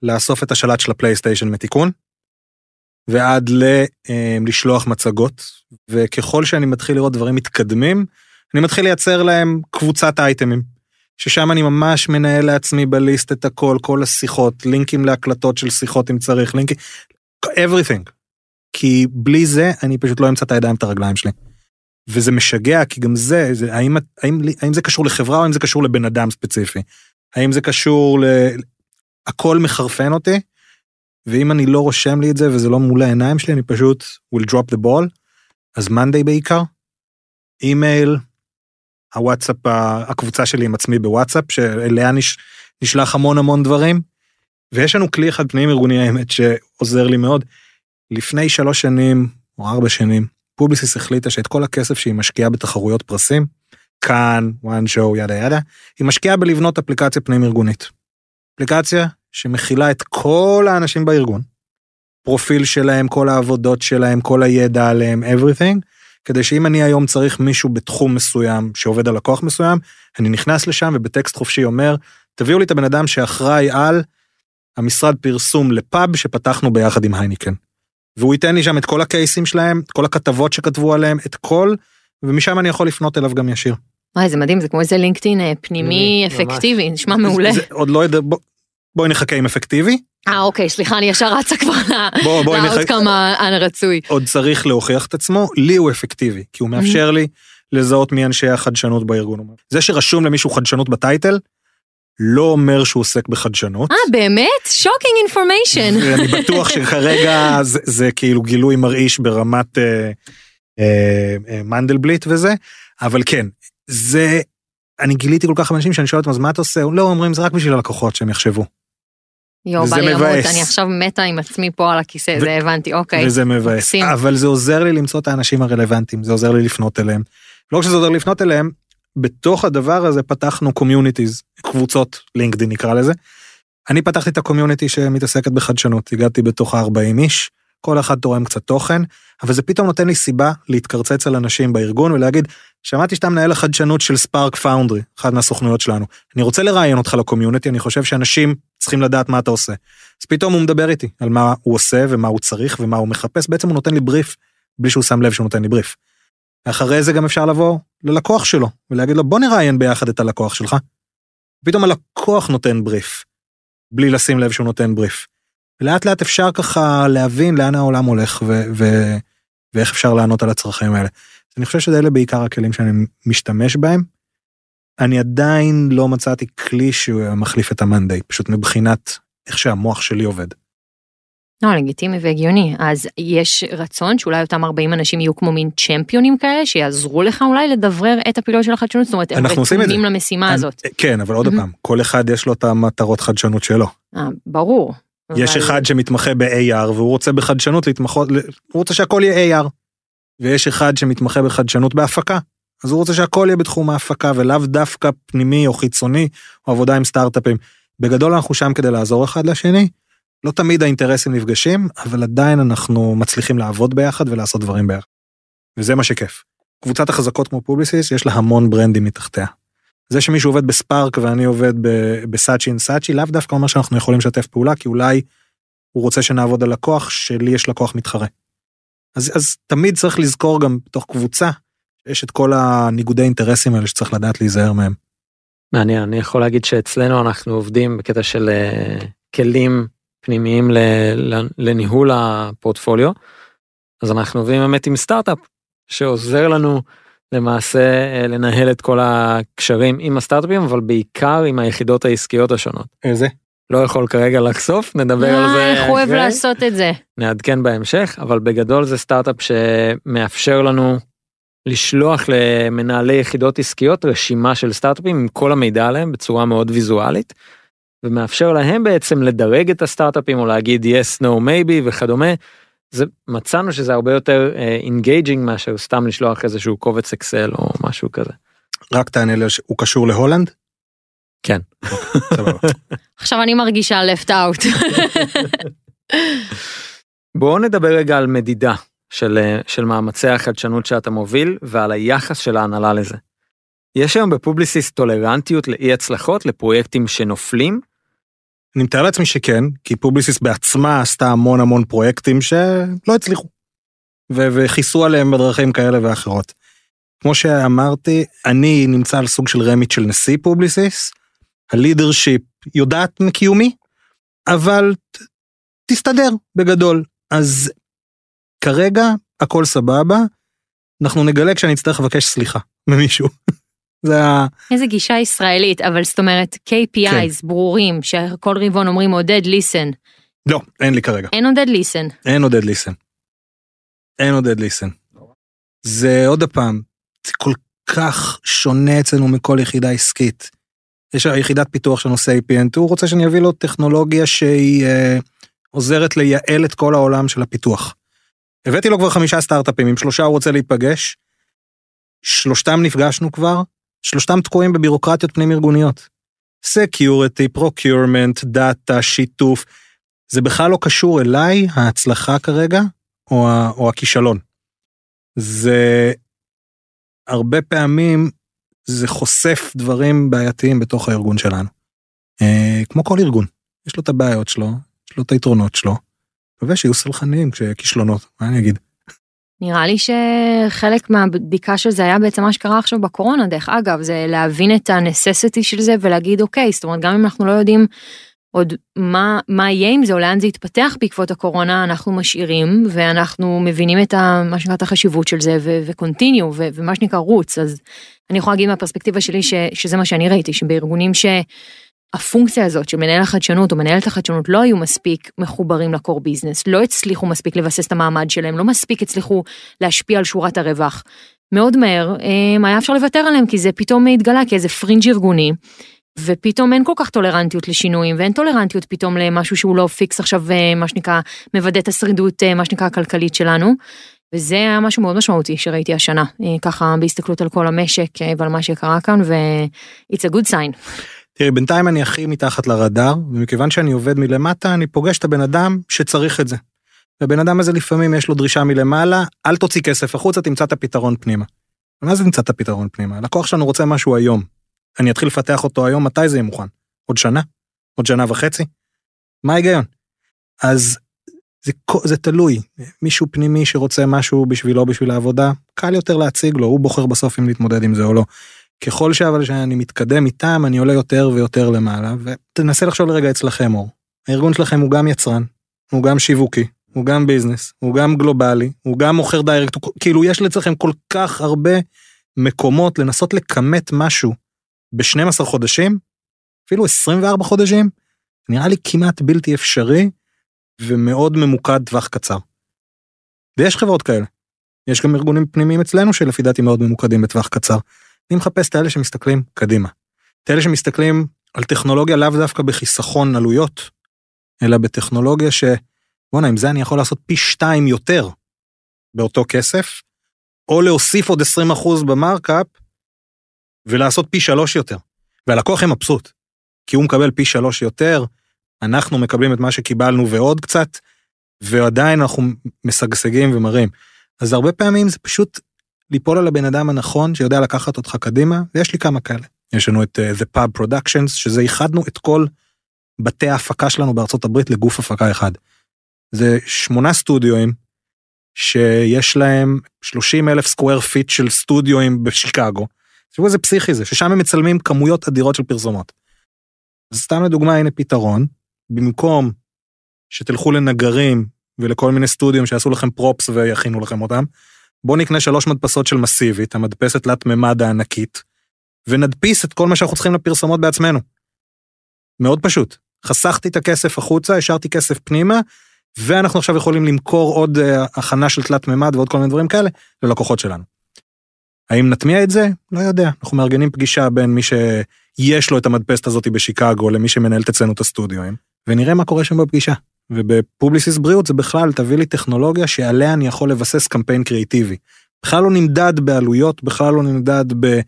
לאסוף את השלט של הפלייסטיישן מתיקון, ועד ל... אה, לשלוח מצגות, וככל שאני מתחיל לראות דברים מתקדמים, אני מתחיל לייצר להם קבוצת אייטמים, ששם אני ממש מנהל לעצמי בליסט את הכל, כל השיחות, לינקים להקלטות של שיחות אם צריך, לינקים, everything. כי בלי זה אני פשוט לא אמצא את הידיים ואת הרגליים שלי. וזה משגע כי גם זה, זה האם, האם, האם זה קשור לחברה או האם זה קשור לבן אדם ספציפי. האם זה קשור ל... הכל מחרפן אותי, ואם אני לא רושם לי את זה וזה לא מול העיניים שלי אני פשוט will drop the ball. אז מאנדיי בעיקר, אימייל, הוואטסאפ, הקבוצה שלי עם עצמי בוואטסאפ שאליה נש, נשלח המון המון דברים. ויש לנו כלי אחד פנים ארגוני האמת שעוזר לי מאוד. לפני שלוש שנים או ארבע שנים, Publicis החליטה שאת כל הכסף שהיא משקיעה בתחרויות פרסים, Cannes, One Show, yada yada, היא משקיעה בלבנות אפליקציה פנים ארגונית. אפליקציה שמכילה את כל האנשים בארגון, פרופיל שלהם, כל העבודות שלהם, כל הידע עליהם, everything, כדי שאם אני היום צריך מישהו בתחום מסוים שעובד על לקוח מסוים, אני נכנס לשם ובטקסט חופשי אומר, תביאו לי את הבן אדם שאחראי על המשרד פרסום לפאב שפתחנו ביחד עם הייניקן. והוא ייתן לי שם את כל הקייסים שלהם, את כל הכתבות שכתבו עליהם, את כל, ומשם אני יכול לפנות אליו גם ישיר. וואי זה מדהים זה כמו איזה לינקדאין אה, פנימי ממש. אפקטיבי נשמע מעולה. זה, זה עוד לא יודע, בוא, בואי נחכה עם אפקטיבי, אה אוקיי סליחה אני ישר רצה כבר בוא, בואי נחכה, ל outcome הרצוי. עוד צריך להוכיח את עצמו, לי הוא אפקטיבי, כי הוא מאפשר לי לזהות מי אנשי החדשנות בארגון. זה שרשום למישהו חדשנות ב title, לא אומר שהוא עוסק בחדשנות. אה באמת? shocking information. [laughs] ואני בטוח שכרגע זה, זה כאילו גילוי מרעיש ברמת אה, אה, אה, מנדלבליט וזה, אבל כן, זה, אני גיליתי כל כך הרבה אנשים שאני שואל אותם, אז מה אתה עושה? לא, אומרים, זה רק בשביל הלקוחות שהם יחשבו. יואו בא לי למות. אני עכשיו מתה עם עצמי פה על הכיסא ו- זה הבנתי אוקיי. וזה מבאס. מקסים. אבל זה עוזר לי למצוא את האנשים הרלוונטיים, זה עוזר לי לפנות אליהם. לא רק שזה עוזר לי לפנות אליהם, בתוך הדבר הזה פתחנו communities, קבוצות LinkedIn נקרא לזה. אני פתחתי את ה community שמתעסקת בחדשנות, הגעתי בתוך ה-40 איש, כל אחד תורם קצת תוכן, אבל זה פתאום נותן לי סיבה להתקרצץ על אנשים בארגון ולהגיד, שמעתי שאתה מנהל החדשנות של Spark Foundry, אחת מהסוכנויות שלנו. אני רוצה לראיין אותך לקומיוניטי, אני חושב שאנשים צריכים לדעת מה אתה עושה. אז פתאום הוא מדבר איתי על מה הוא עושה ומה הוא צריך ומה הוא מחפש, בעצם הוא נותן לי בריף בלי שהוא שם לב שהוא נותן לי בריף. אחרי זה גם אפשר לבוא ללקוח שלו ולהגיד לו בוא נראיין ביחד את הלקוח שלך. פתאום הלקוח נותן בריף, בלי לשים לב שהוא נותן בריף. ולאט לאט אפשר ככה להבין לאן העולם הולך ו- ו- ואיך אפשר לענות על הצרכים האלה. אני חושב שאלה בעיקר הכלים שאני משתמש בהם. אני עדיין לא מצאתי כלי שהוא מחליף את המאנדיי, פשוט מבחינת איך שהמוח שלי עובד. לא, לגיטימי והגיוני. אז יש רצון שאולי אותם 40 אנשים יהיו כמו מין צ'מפיונים כאלה, שיעזרו לך אולי לדברר את הפעילות של החדשנות, זאת אומרת, הם. רתומים למשימה אני- הזאת. כן, אבל עוד. פעם, כל אחד יש לו את המטרות חדשנות שלו. אה, ברור. יש אחד שמתמחה ב-AR והוא רוצה בחדשנות להתמחות, הוא רוצה שהכל יהיה AR. ויש אחד שמתמחה בחדשנות בהפקה. אז הוא רוצה שהכל יהיה בתחום ההפקה ולאו דווקא פנימי או חיצוני או עבודה עם סטארט-אפים. בגדול אנחנו שם כדי לעזור אחד לשני. לא תמיד האינטרסים נפגשים, אבל עדיין אנחנו מצליחים לעבוד ביחד ולעשות דברים ביחד. וזה מה שכיף. קבוצת החזקות כמו Publicis יש לה המון ברנדים מתחתיה. זה שמישהו עובד ב Spark ואני עובד ב Saatchi and Saatchi לאו דווקא אומר שאנחנו יכולים לשתף פעולה כי אולי הוא רוצה שנעבוד על לקוח שלי יש לקוח מתחרה. אז, אז תמיד צריך לזכור גם בתוך קבוצה יש את כל הניגודי אינטרסים האלה שצריך לדעת להיזהר מהם. מעניין, אני יכול להגיד שאצלנו אנחנו עובדים בקטע של אה, כלים פנימיים לניהול הפורטפוליו. אז אנחנו עובדים באמת עם סטארט-אפ שעוזר לנו למעשה אה, לנהל את כל הקשרים עם הסטארט-אפים, אבל בעיקר עם היחידות העסקיות השונות. איזה? לא יכול כרגע לחשוף, נדבר על זה. אה, איך הוא אוהב אחרי. לעשות את זה. נעדכן בהמשך, אבל בגדול זה סטארט-אפ שמאפשר לנו לשלוח למנהלי יחידות עסקיות רשימה של סטארט-אפים עם כל המידע עליהם בצורה מאוד ויזואלית, ומאפשר להם בעצם לדרג את הסטארט-אפים או להגיד yes, no, maybe וכדומה. זה מצאנו שזה הרבה יותר engaging מאשר סתם לשלוח איזשהו קובץ אקסל או משהו כזה. רק תענה לי, הוא קשור להולנד? כן. [laughs] עכשיו אני מרגישה left out. [laughs] בואו נדבר רגע על מדידה של, אה, של מאמצי החדשנות שאתה מוביל ועל היחס של ההנהלה לזה. יש היום בפובליסיס טולרנטיות לאי הצלחות לפרויקטים שנופלים? אני מתאר לעצמי שכן, כי פובליסיס בעצמה עשתה המון המון פרויקטים שלא הצליחו. ו- וכיסו עליהם בדרכים כאלה ואחרות. כמו שאמרתי, אני נמצא על סוג של רמה של נשיא פובליסיס, ה leadership יודעת מקיומי, אבל ת- תסתדר בגדול. אז כרגע הכל סבבה, אנחנו נגלה כשאני אצטרך לבקש סליחה ממישהו. [laughs] זה ה... איזה גישה ישראלית, אבל זאת אומרת KPIs כן. ברורים, שכל רבעון אומרים עודד listen. לא, אין לי כרגע. אין עודד ליסן. אין עודד ליסן. אין עודד ליסן. זה עוד פעם, זה כל כך שונה אצלנו מכל יחידה עסקית. יש יחידת פיתוח של נושא APN, הוא רוצה שאני אביא לו טכנולוגיה שהיא אה, עוזרת לייעל את כל העולם של הפיתוח. הבאתי לו כבר חמישה סטארט-אפים, עם שלושה הוא רוצה להיפגש, שלושתם נפגשנו כבר, שלושתם תקועים בבירוקרטיות פנים ארגוניות. Security, Procurement, Data, שיתוף, זה בכלל לא קשור אליי, ההצלחה כרגע, או, ה, או הכישלון. זה הרבה פעמים זה חושף דברים בעייתיים בתוך הארגון שלנו. אה, כמו כל ארגון, יש לו את הבעיות שלו, יש לו את היתרונות שלו, מקווה שיהיו סלחניים כשכישלונות, מה אני אגיד? נראה לי שחלק מהבדיקה של זה היה בעצם מה שקרה עכשיו בקורונה, דרך אגב, זה להבין את הנססיטי של זה ולהגיד אוקיי, זאת אומרת גם אם אנחנו לא יודעים עוד מה, מה יהיה עם זה או לאן זה יתפתח בעקבות הקורונה, אנחנו משאירים ואנחנו מבינים את ה, מה שנקרא את החשיבות של זה ו continue ומה שנקרא רוץ, אז אני יכולה להגיד מהפרספקטיבה שלי ש, שזה מה שאני ראיתי, שבארגונים ש... הפונקציה הזאת של מנהל החדשנות או מנהלת החדשנות לא היו מספיק מחוברים ל core business, לא הצליחו מספיק לבסס את המעמד שלהם, לא מספיק הצליחו להשפיע על שורת הרווח. מאוד מהר אה, היה אפשר לוותר עליהם כי זה פתאום התגלה כאיזה פרינג' ארגוני. ופתאום אין כל כך טולרנטיות לשינויים ואין טולרנטיות פתאום למשהו שהוא לא פיקס עכשיו אה, מה שנקרא מוודא את השרידות אה, מה שנקרא הכלכלית שלנו. וזה היה משהו מאוד משמעותי שראיתי השנה ככה בהסתכלות על כל המשק ועל מה שקרה כאן ו-it's a good sign. תראי, בינתיים אני הכי מתחת לרדאר, ומכיוון שאני עובד מלמטה, אני פוגש את הבן אדם שצריך את זה. והבן אדם הזה לפעמים יש לו דרישה מלמעלה, אל תוציא כסף החוצה, תמצא את הפתרון פנימה. מה זה תמצא את הפתרון פנימה? הלקוח שלנו רוצה משהו היום. אני אתחיל לפתח אותו היום, מתי זה יהיה מוכן? עוד שנה? עוד שנה וחצי? מה ההיגיון? אז זה, זה תלוי, מישהו פנימי שרוצה משהו בשבילו בשביל העבודה, קל יותר להציג לו, הוא בוחר בסוף אם להתמודד עם זה או לא. ככל שאבל שאני מתקדם איתם אני עולה יותר ויותר למעלה ותנסה לחשוב לרגע אצלכם אור. הארגון שלכם הוא גם יצרן, הוא גם שיווקי, הוא גם business, הוא גם גלובלי, הוא גם מוכר direct, כאילו יש אצלכם כל כך הרבה מקומות לנסות לכמת משהו ב-12 חודשים, אפילו 24 חודשים, נראה לי כמעט בלתי אפשרי ומאוד ממוקד טווח קצר. ויש חברות כאלה. יש גם ארגונים פנימיים אצלנו שלפי דעתי מאוד ממוקדים בטווח קצר. אני מחפש את האלה שמסתכלים קדימה. את אלה שמסתכלים על טכנולוגיה לאו דווקא בחיסכון עלויות, אלא בטכנולוגיה ש... בואנה, עם זה אני יכול לעשות פי שתיים יותר באותו כסף, או להוסיף עוד 20% במרקאפ ולעשות פי שלוש יותר. והלקוח יהיה מבסוט, כי הוא מקבל פי שלוש יותר, אנחנו מקבלים את מה שקיבלנו ועוד קצת, ועדיין אנחנו משגשגים ומראים. אז הרבה פעמים זה פשוט ליפול על הבן אדם הנכון שיודע לקחת אותך קדימה, ויש לי כמה כאלה. יש לנו את uh, The Pub Productions, שזה איחדנו את כל בתי ההפקה שלנו בארצות הברית לגוף הפקה אחד. זה שמונה סטודיואים שיש להם 30 אלף square feet של סטודיואים בשיקגו. תראו איזה פסיכי זה, ששם הם מצלמים כמויות אדירות של פרסומות. אז סתם לדוגמה הנה פתרון, במקום שתלכו לנגרים ולכל מיני סטודיואים שיעשו לכם props ויכינו לכם אותם, בואו נקנה שלוש מדפסות של Massivit, המדפסת תלת מימד הענקית, ונדפיס את כל מה שאנחנו צריכים לפרסומות בעצמנו. מאוד פשוט. חסכתי את הכסף החוצה, השארתי כסף פנימה, ואנחנו עכשיו יכולים למכור עוד uh, הכנה של תלת מימד ועוד כל מיני דברים כאלה ללקוחות שלנו. האם נטמיע את זה? לא יודע. אנחנו מארגנים פגישה בין מי שיש לו את המדפסת הזאת בשיקגו למי שמנהלת אצלנו את הסטודיואים, ונראה מה קורה שם בפגישה. ובפובליסיס בריאות זה בכלל תביא לי טכנולוגיה שעליה אני יכול לבסס קמפיין קריאיטיבי. בכלל לא נמדד בעלויות, בכלל לא נמדד ב,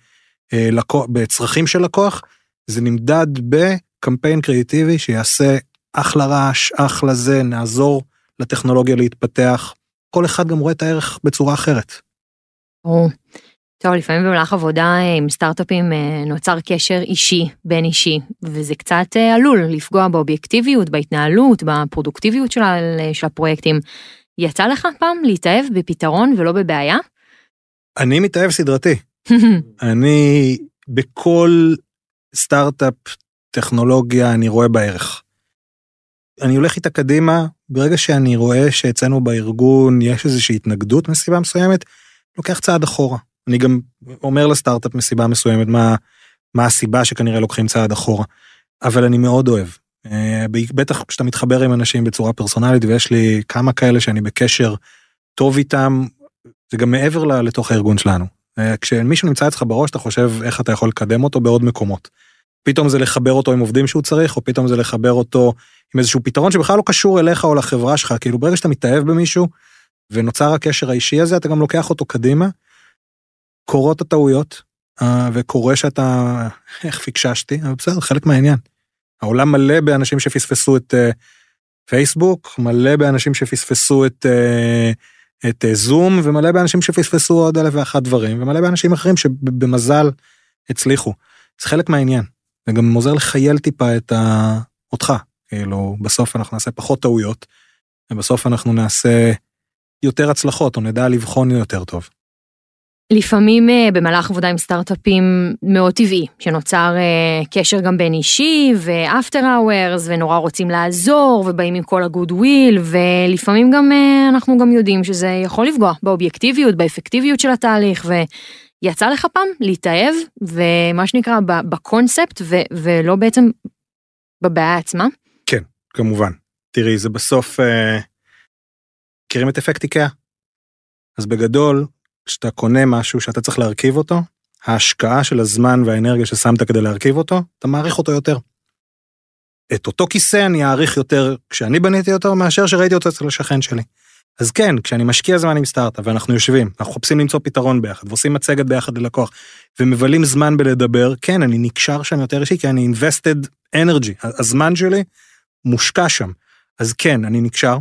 אה, לקוח, בצרכים של לקוח, זה נמדד בקמפיין קריאיטיבי שיעשה אחלה רעש, אחלה זה, נעזור לטכנולוגיה להתפתח. כל אחד גם רואה את הערך בצורה אחרת. טוב, לפעמים במהלך עבודה אה, עם סטארט-אפים אה, נוצר קשר אישי, בין אישי, וזה קצת אה, עלול לפגוע באובייקטיביות, בהתנהלות, בפרודוקטיביות של, של הפרויקטים. יצא לך פעם להתאהב בפתרון ולא בבעיה? אני מתאהב סדרתי. [laughs] אני בכל סטארט-אפ טכנולוגיה אני רואה בערך. אני הולך איתה קדימה, ברגע שאני רואה שאצלנו בארגון יש איזושהי התנגדות מסיבה מסוימת, לוקח צעד אחורה. אני גם אומר לסטארט-אפ מסיבה מסוימת מה, מה הסיבה שכנראה לוקחים צעד אחורה. אבל אני מאוד אוהב. אה, בטח כשאתה מתחבר עם אנשים בצורה פרסונלית ויש לי כמה כאלה שאני בקשר טוב איתם, זה גם מעבר לתוך הארגון שלנו. אה, כשמישהו נמצא אצלך בראש אתה חושב איך אתה יכול לקדם אותו בעוד מקומות. פתאום זה לחבר אותו עם עובדים שהוא צריך, או פתאום זה לחבר אותו עם איזשהו פתרון שבכלל לא קשור אליך או לחברה שלך, כאילו ברגע שאתה מתאהב במישהו, ונוצר הקשר האישי הזה, אתה גם לוקח אותו קדימה. קורות הטעויות, אה, וקורה שאתה, איך פיקששתי, אבל בסדר, חלק מהעניין. העולם מלא באנשים שפספסו את uh, פייסבוק, מלא באנשים שפספסו את, אה, את זום, ומלא באנשים שפספסו עוד אלף ואחת דברים, ומלא באנשים אחרים שבמזל הצליחו. זה חלק מהעניין. זה גם עוזר לחייל טיפה את ה... אותך. כאילו, בסוף אנחנו נעשה פחות טעויות, ובסוף אנחנו נעשה יותר הצלחות, או נדע לבחון יותר טוב. לפעמים אה, במהלך עבודה עם סטארט-אפים מאוד טבעי, שנוצר אה, קשר גם בין אישי ו after hours ונורא רוצים לעזור ובאים עם כל ה good will ולפעמים גם אה, אנחנו גם יודעים שזה יכול לפגוע באובייקטיביות, באפקטיביות של התהליך ויצא לך פעם להתאהב ומה שנקרא בקונספט ולא בעצם בבעיה עצמה? כן, כמובן. תראי, זה בסוף, מכירים את אפקט איקאה? אז בגדול, כשאתה קונה משהו שאתה צריך להרכיב אותו, ההשקעה של הזמן והאנרגיה ששמת כדי להרכיב אותו, אתה מעריך אותו יותר. את אותו כיסא אני אעריך יותר כשאני בניתי אותו מאשר שראיתי אותו אצל השכן שלי. אז כן, כשאני משקיע זמן עם סטארט-אפ ואנחנו יושבים, אנחנו מחפשים למצוא פתרון ביחד ועושים מצגת ביחד ללקוח ומבלים זמן בלדבר, כן, אני נקשר שם יותר אישי כי אני invested energy, הזמן שלי מושקע שם. אז כן, אני נקשר,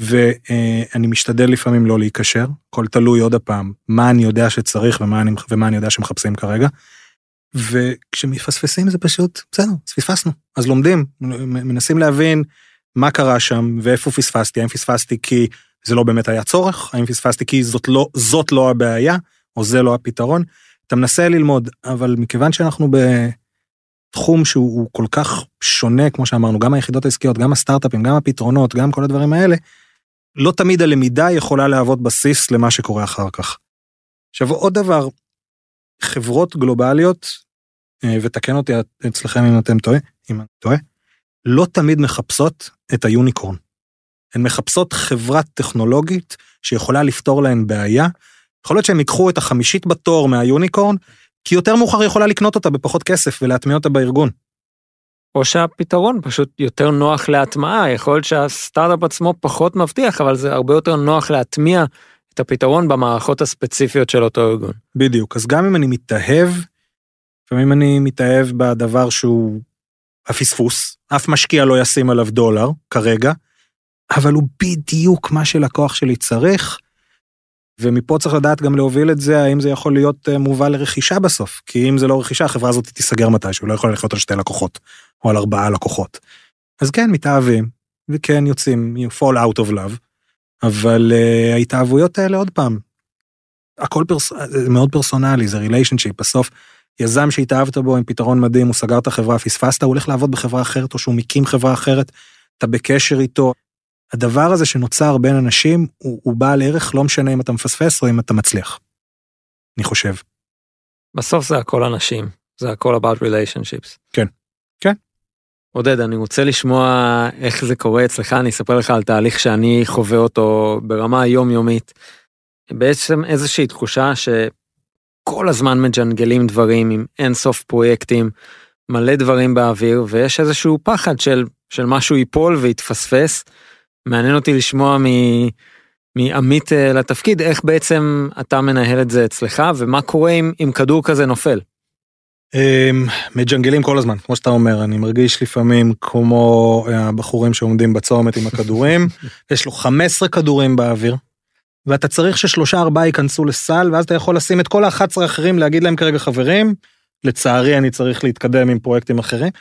ואני משתדל לפעמים לא להיקשר, הכל תלוי עוד הפעם, מה אני יודע שצריך ומה אני, ומה אני יודע שמחפשים כרגע. וכשמפספסים זה פשוט, בסדר, אז פספסנו. אז לומדים, מנסים להבין מה קרה שם ואיפה פספסתי, האם פספסתי כי זה לא באמת היה צורך, האם פספסתי כי זאת לא, זאת לא הבעיה, או זה לא הפתרון. אתה מנסה ללמוד, אבל מכיוון שאנחנו בתחום שהוא כל כך שונה, כמו שאמרנו, גם היחידות העסקיות, גם הסטארט-אפים, גם הפתרונות, גם כל הדברים האלה, לא תמיד הלמידה יכולה להוות בסיס למה שקורה אחר כך. עכשיו עוד דבר, חברות גלובליות, אה, ותקן אותי אצלכם אם אתם טועה, אם אני טועה, לא תמיד מחפשות את היוניקורן. הן מחפשות חברה טכנולוגית שיכולה לפתור להן בעיה. יכול להיות שהם ייקחו את החמישית בתור מהיוניקורן, כי יותר מאוחר יכולה לקנות אותה בפחות כסף ולהטמיע אותה בארגון. או שהפתרון פשוט יותר נוח להטמעה, יכול להיות שהסטארט-אפ עצמו פחות מבטיח, אבל זה הרבה יותר נוח להטמיע את הפתרון במערכות הספציפיות של אותו ארגון. בדיוק, אז גם אם אני מתאהב, לפעמים אני מתאהב בדבר שהוא הפספוס, אף משקיע לא ישים עליו דולר כרגע, אבל הוא בדיוק מה שלקוח שלי צריך, ומפה צריך לדעת גם להוביל את זה, האם זה יכול להיות אה, מובא לרכישה בסוף, כי אם זה לא רכישה, החברה הזאת תיסגר מתישהו, לא יכולה לחיות על שתי לקוחות, או על ארבעה לקוחות. אז כן, מתאהבים, וכן יוצאים, you fall out of love, אבל uh, ההתאהבויות האלה עוד פעם, הכל פרס... זה מאוד פרסונלי, זה ריליישנשיפ, בסוף יזם שהתאהבת בו עם פתרון מדהים, הוא סגר את החברה, פספסת, הוא הולך לעבוד בחברה אחרת, או שהוא מקים חברה אחרת, אתה בקשר איתו. הדבר הזה שנוצר בין אנשים, הוא, הוא בעל ערך, לא משנה אם אתה מפספס או אם אתה מצליח. אני חושב. בסוף זה הכל אנשים, זה הכל about relationships. כן. כן. עודד, אני רוצה לשמוע איך זה קורה אצלך, אני אספר לך על תהליך שאני חווה אותו ברמה היומיומית. בעצם איזושהי תחושה שכל הזמן מג'נגלים דברים עם אינסוף פרויקטים, מלא דברים באוויר, ויש איזשהו פחד של, של משהו ייפול ויתפספס. מעניין אותי לשמוע מ... מעמית אה, לתפקיד, איך בעצם אתה מנהל את זה אצלך, ומה קורה אם, אם כדור כזה נופל. אמ, מג'נגלים כל הזמן, כמו שאתה אומר, אני מרגיש לפעמים כמו אה, הבחורים שעומדים בצומת עם הכדורים, [laughs] יש לו 15 כדורים באוויר, ואתה צריך ששלושה ארבעה ייכנסו לסל, ואז אתה יכול לשים את כל ה-11 האחרים, להגיד להם כרגע חברים, לצערי אני צריך להתקדם עם פרויקטים אחרים,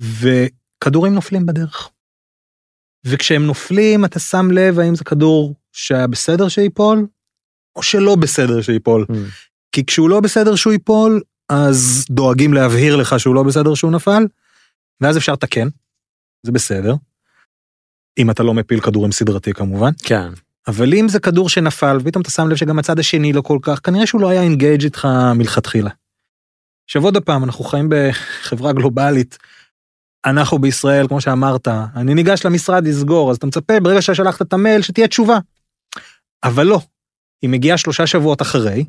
וכדורים נופלים בדרך. וכשהם נופלים אתה שם לב האם זה כדור שהיה בסדר שיפול, או שלא בסדר שיפול. Mm. כי כשהוא לא בסדר שהוא ייפול, אז דואגים להבהיר לך שהוא לא בסדר שהוא נפל, ואז אפשר לתקן, זה בסדר. אם אתה לא מפיל כדורים סדרתי כמובן. כן. אבל אם זה כדור שנפל, ופתאום אתה שם לב שגם הצד השני לא כל כך, כנראה שהוא לא היה אינגייג' איתך מלכתחילה. עכשיו עוד פעם, אנחנו חיים בחברה גלובלית, אנחנו בישראל, כמו שאמרת, אני ניגש למשרד לסגור, אז אתה מצפה ברגע ששלחת את המייל שתהיה תשובה. אבל לא, היא מגיעה שלושה שבועות אחרי,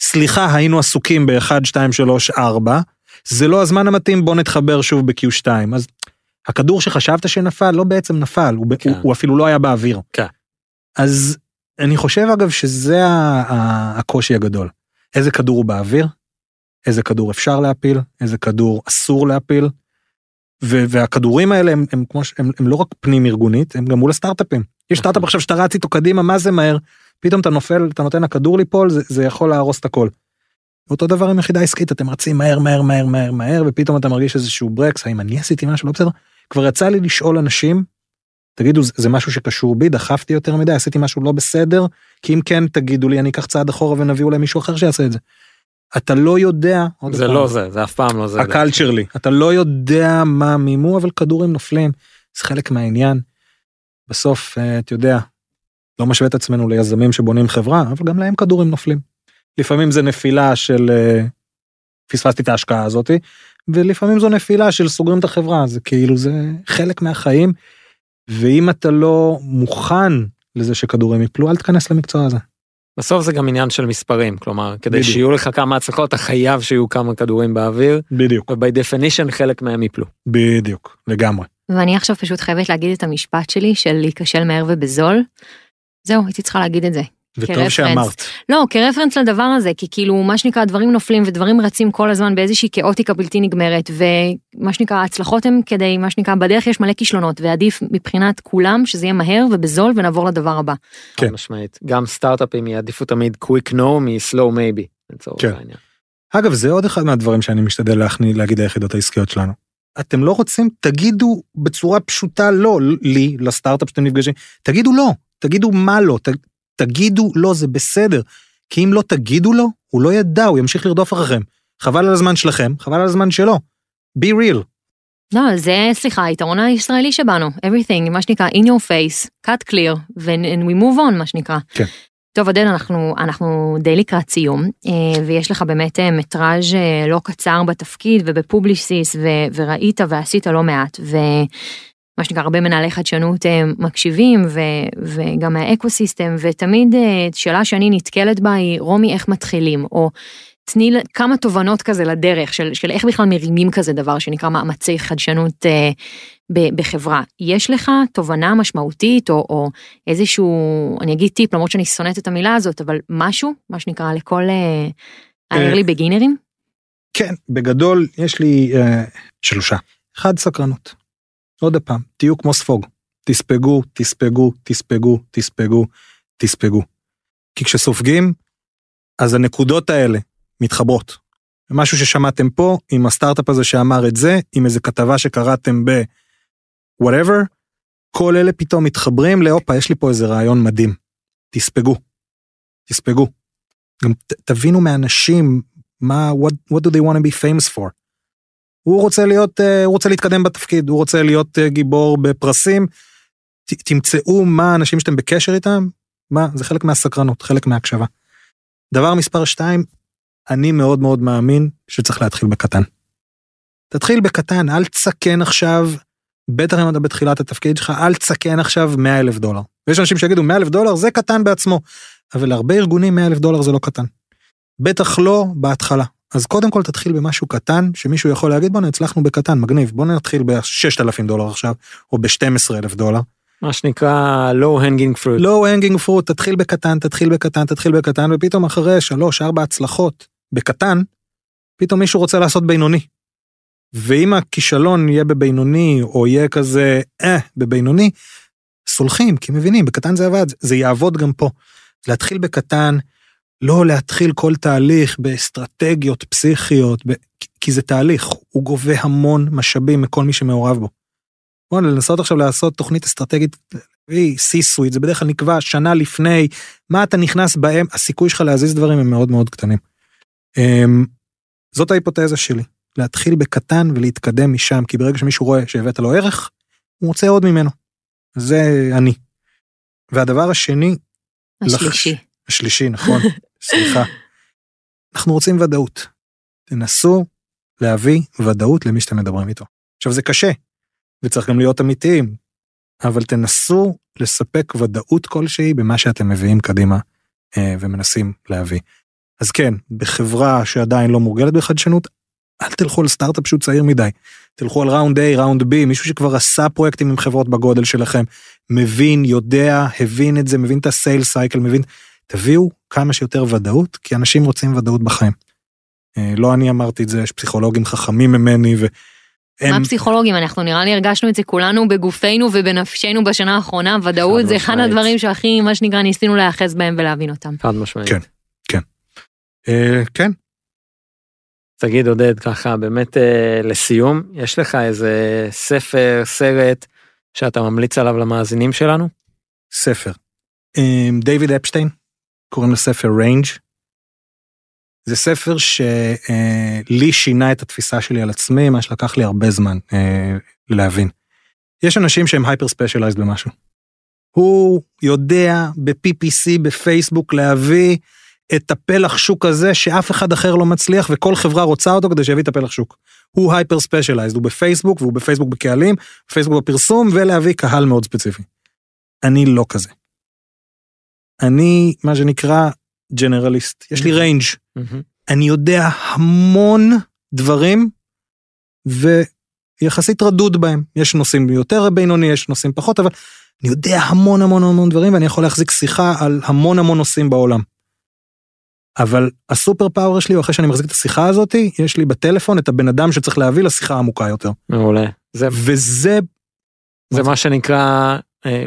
סליחה, היינו עסוקים ב-1, 2, 3, 4, זה לא הזמן המתאים, בוא נתחבר שוב ב-Q2. אז הכדור שחשבת שנפל, לא בעצם נפל, הוא, כן. הוא, הוא אפילו לא היה באוויר. כן. אז אני חושב אגב שזה הקושי הגדול. איזה כדור הוא באוויר, איזה כדור אפשר להפיל, איזה כדור אסור להפיל. ו- והכדורים האלה הם, הם כמו ש- הם, הם לא רק פנים ארגונית, הם גם מול הסטארט-אפים. יש סטארט-אפ עכשיו שאתה רץ איתו קדימה, מה זה מהר, פתאום אתה נופל, אתה נותן לכדור ליפול, זה, זה יכול להרוס את הכל. אותו דבר עם יחידה עסקית, אתם רצים מהר, מהר, מהר, מהר, מהר, ופתאום אתה מרגיש איזשהו ברקס, האם אני עשיתי משהו לא בסדר? כבר יצא לי לשאול אנשים, תגידו, זה, משהו שקשור בי, דחפתי יותר מדי, עשיתי משהו לא בסדר, כי אם כן, תגידו לי, אני אקח צעד אחורה ונביא אולי מישהו אחר שיעשה את זה. אתה לא יודע, זה פעם, לא זה, זה אף פעם לא זה. הקלצ'ר לי, אתה לא יודע מה מימו, אבל כדורים נופלים, זה חלק מהעניין. בסוף, אה, אתה יודע, לא משווה את עצמנו ליזמים שבונים חברה, אבל גם להם כדורים נופלים. לפעמים זה נפילה של אה, פספסתי את ההשקעה הזאתי, ולפעמים זו נפילה של סוגרים את החברה, זה כאילו זה חלק מהחיים, ואם אתה לא מוכן לזה שכדורים יפלו, אל תיכנס למקצוע הזה. בסוף זה גם עניין של מספרים, כלומר, כדי בדיוק. שיהיו לך כמה הצלחות, אתה חייב שיהיו כמה כדורים באוויר, בדיוק. וב definition חלק מהם ייפלו. בדיוק, לגמרי. ואני עכשיו פשוט חייבת להגיד את המשפט שלי של להיכשל מהר ובזול. זהו, הייתי צריכה להגיד את זה. וטוב כרפרנס. שאמרת. לא, כרפרנס לדבר הזה, כי כאילו, מה שנקרא, דברים נופלים ודברים רצים כל הזמן באיזושהי כאוטיקה בלתי נגמרת, ומה שנקרא, ההצלחות הם כדי, מה שנקרא, בדרך יש מלא כישלונות, ועדיף מבחינת כולם שזה יהיה מהר ובזול ונעבור לדבר הבא. כן. משמעית. גם סטארט-אפים יעדיפו תמיד quick no מ-slow maybe, לצורך כן. העניין. אגב, זה עוד אחד מהדברים שאני משתדל להכניס, להגיד ליחידות העסקיות שלנו. אתם לא רוצים, תגידו בצורה פשוטה לא, לי, לסטארט-אפ שאתם נפגשים, תגידו לא, תגידו מה לא, ת, תגידו לא, זה בסדר. כי אם לא תגידו לו, הוא לא ידע, הוא ימשיך לרדוף אחריכם. חבל על הזמן שלכם, חבל על הזמן שלו. be real. לא, זה, סליחה, היתרון הישראלי שבנו, everything, מה שנקרא in your face, cut clear, and we move on, מה שנקרא. כן. טוב, עודד, אנחנו, אנחנו די לקראת סיום, אה, ויש לך באמת אה, מטראז' אה, לא קצר בתפקיד ובפובליסיס, ו, וראית ועשית לא מעט, ומה שנקרא, הרבה מנהלי חדשנות מקשיבים, ו, וגם מהאקו סיסטם, ותמיד שאלה שאני נתקלת בה היא, רומי, איך מתחילים, או תני כמה תובנות כזה לדרך של, של איך בכלל מרימים כזה דבר שנקרא מאמצי חדשנות אה, ב, בחברה. יש לך תובנה משמעותית או, או איזשהו, אני אגיד טיפ למרות שאני שונאת את המילה הזאת, אבל משהו, מה שנקרא לכל ה-early אה, בגינרים? כן, בגדול יש לי אה, שלושה. אחד, סקרנות. עוד פעם, תהיו כמו ספוג. תספגו, תספגו, תספגו, תספגו, תספגו. כי כשסופגים, אז הנקודות האלה מתחברות. משהו ששמעתם פה עם הסטארט-אפ הזה שאמר את זה, עם איזה כתבה שקראתם ב... whatever, כל אלה פתאום מתחברים להופה, יש לי פה איזה רעיון מדהים. תספגו. תספגו. גם ת, תבינו מאנשים מה, what, what do they want to be famous for. הוא רוצה להיות, uh, הוא רוצה להתקדם בתפקיד, הוא רוצה להיות uh, גיבור בפרסים. ת, תמצאו מה האנשים שאתם בקשר איתם, מה, זה חלק מהסקרנות, חלק מההקשבה. דבר מספר שתיים, אני מאוד מאוד מאמין שצריך להתחיל בקטן. תתחיל בקטן, אל תסכן עכשיו, בטח אם אתה בתחילת התפקיד שלך, אל תסכן עכשיו 100 אלף דולר. ויש אנשים שיגידו 100 אלף דולר זה קטן בעצמו, אבל להרבה ארגונים 100 אלף דולר זה לא קטן. בטח לא בהתחלה. אז קודם כל תתחיל במשהו קטן, שמישהו יכול להגיד בואנה הצלחנו בקטן, מגניב, בוא נתחיל ב-6,000 דולר עכשיו, או ב-12 אלף דולר. מה שנקרא low hanging fruit. low hanging fruit, תתחיל בקטן, תתחיל בקטן, תתחיל בקטן, ופתאום אחרי 3-4 הצלחות בקטן, פתאום מישהו רוצה לעשות בינוני. ואם הכישלון יהיה בבינוני, או יהיה כזה אה, בבינוני, סולחים, כי מבינים, בקטן זה עבד, זה יעבוד גם פה. להתחיל בקטן, לא להתחיל כל תהליך באסטרטגיות פסיכיות, ב... כי זה תהליך, הוא גובה המון משאבים מכל מי שמעורב בו. בוא לנסות עכשיו לעשות תוכנית אסטרטגית, C-Suite, זה בדרך כלל נקבע שנה לפני, מה אתה נכנס בהם, הסיכוי שלך להזיז דברים הם מאוד מאוד קטנים. אמ, זאת ההיפותזה שלי, להתחיל בקטן ולהתקדם משם, כי ברגע שמישהו רואה שהבאת לו ערך, הוא רוצה עוד ממנו. זה אני. והדבר השני, השלישי. לח... השלישי, נכון, [laughs] סליחה. אנחנו רוצים ודאות. תנסו להביא ודאות למי שאתם מדברים איתו. עכשיו זה קשה, וצריך גם להיות אמיתיים, אבל תנסו לספק ודאות כלשהי במה שאתם מביאים קדימה אה, ומנסים להביא. אז כן, בחברה שעדיין לא מורגלת בחדשנות, אל תלכו על סטארט-אפ שהוא צעיר מדי. תלכו על ראונד A, ראונד B, מישהו שכבר עשה פרויקטים עם חברות בגודל שלכם, מבין, יודע, הבין את זה, מבין את הסייל סייקל, מבין, תביאו כמה שיותר ודאות, כי אנשים רוצים ודאות בחיים. אה, לא אני אמרתי את זה, יש פסיכולוגים חכמים ממני, ו... מה פסיכולוגים? אנחנו נראה לי הרגשנו את זה כולנו בגופנו ובנפשנו בשנה האחרונה, ודאות זה אחד הדברים שהכי, מה שנקרא, ניסינו להיאחז בהם ולהבין אותם. חד משמעית. כן. אה, כן. תגיד עודד ככה באמת אה, לסיום יש לך איזה ספר סרט שאתה ממליץ עליו למאזינים שלנו? ספר. אה, דיוויד אפשטיין קוראים לספר ריינג'. זה ספר שלי שינה את התפיסה שלי על עצמי מה שלקח לי הרבה זמן להבין. יש אנשים שהם hyper specialized במשהו. הוא יודע ב-PPC בפייסבוק להביא את הפלח שוק הזה שאף אחד אחר לא מצליח וכל חברה רוצה אותו כדי שיביא את הפלח שוק. הוא hyper specialized, הוא בפייסבוק והוא בפייסבוק בקהלים, פייסבוק בפרסום ולהביא קהל מאוד ספציפי. אני לא כזה. אני מה שנקרא generalist, יש לי range. אני יודע המון דברים ויחסית רדוד בהם. יש נושאים יותר בינוני, יש נושאים פחות, אבל אני יודע המון המון המון דברים ואני יכול להחזיק שיחה על המון המון נושאים בעולם. אבל ה super power שלי הוא אחרי שאני מחזיק את השיחה הזאתי יש לי בטלפון את הבן אדם שצריך להביא לשיחה עמוקה יותר. מעולה. זה וזה זה מה שנקרא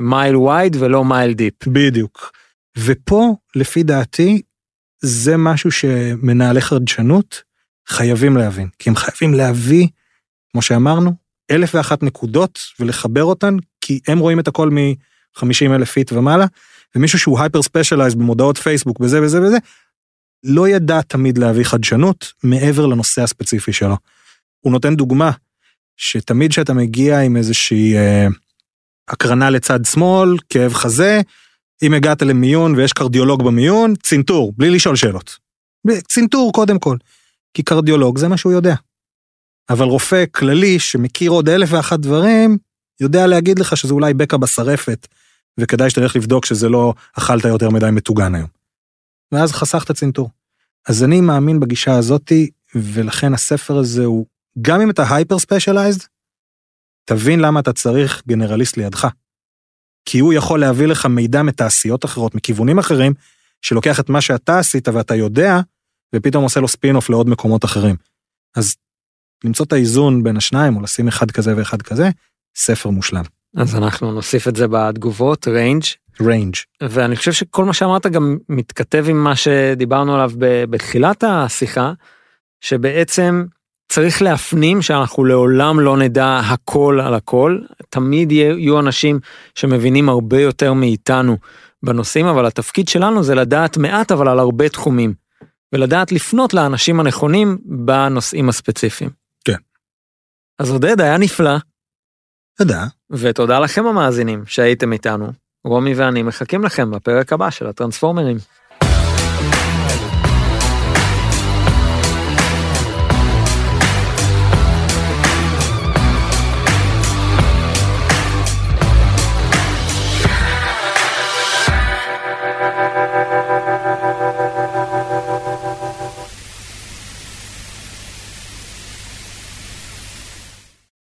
mile אה, wide ולא mile deep. בדיוק. ופה לפי דעתי זה משהו שמנהלי חדשנות חייבים להבין כי הם חייבים להביא כמו שאמרנו, אלף ואחת נקודות ולחבר אותן, כי הם רואים את הכל מ-50 אלף feet ומעלה, ומישהו שהוא hyper specialized במודעות פייסבוק וזה וזה וזה, לא ידע תמיד להביא חדשנות מעבר לנושא הספציפי שלו. הוא נותן דוגמה, שתמיד כשאתה מגיע עם איזושהי אה, הקרנה לצד שמאל, כאב חזה, אם הגעת למיון ויש קרדיולוג במיון, צנתור, בלי לשאול שאלות. צנתור קודם כל, כי קרדיולוג זה מה שהוא יודע. אבל רופא כללי שמכיר עוד אלף ואחת דברים, יודע להגיד לך שזה אולי בקע בשרפת, וכדאי שתלך לבדוק שזה לא אכלת יותר מדי מטוגן היום. ואז חסכת צנתור. אז אני מאמין בגישה הזאתי, ולכן הספר הזה הוא, גם אם אתה hyper specialized, תבין למה אתה צריך גנרליסט לידך. כי הוא יכול להביא לך מידע מתעשיות אחרות, מכיוונים אחרים, שלוקח את מה שאתה עשית ואתה יודע, ופתאום עושה לו spin off לעוד מקומות אחרים. אז למצוא את האיזון בין השניים, או לשים אחד כזה ואחד כזה, ספר מושלם. אז אנחנו נוסיף את זה בתגובות, Range. ריינג'. ואני חושב שכל מה שאמרת גם מתכתב עם מה שדיברנו עליו בתחילת השיחה, שבעצם צריך להפנים שאנחנו לעולם לא נדע הכל על הכל, תמיד יהיו אנשים שמבינים הרבה יותר מאיתנו בנושאים, אבל התפקיד שלנו זה לדעת מעט אבל על הרבה תחומים, ולדעת לפנות לאנשים הנכונים בנושאים הספציפיים. כן. אז עודד, היה נפלא. תודה. ותודה לכם המאזינים שהייתם איתנו. רומי ואני מחכים לכם בפרק הבא של הטרנספורמרים.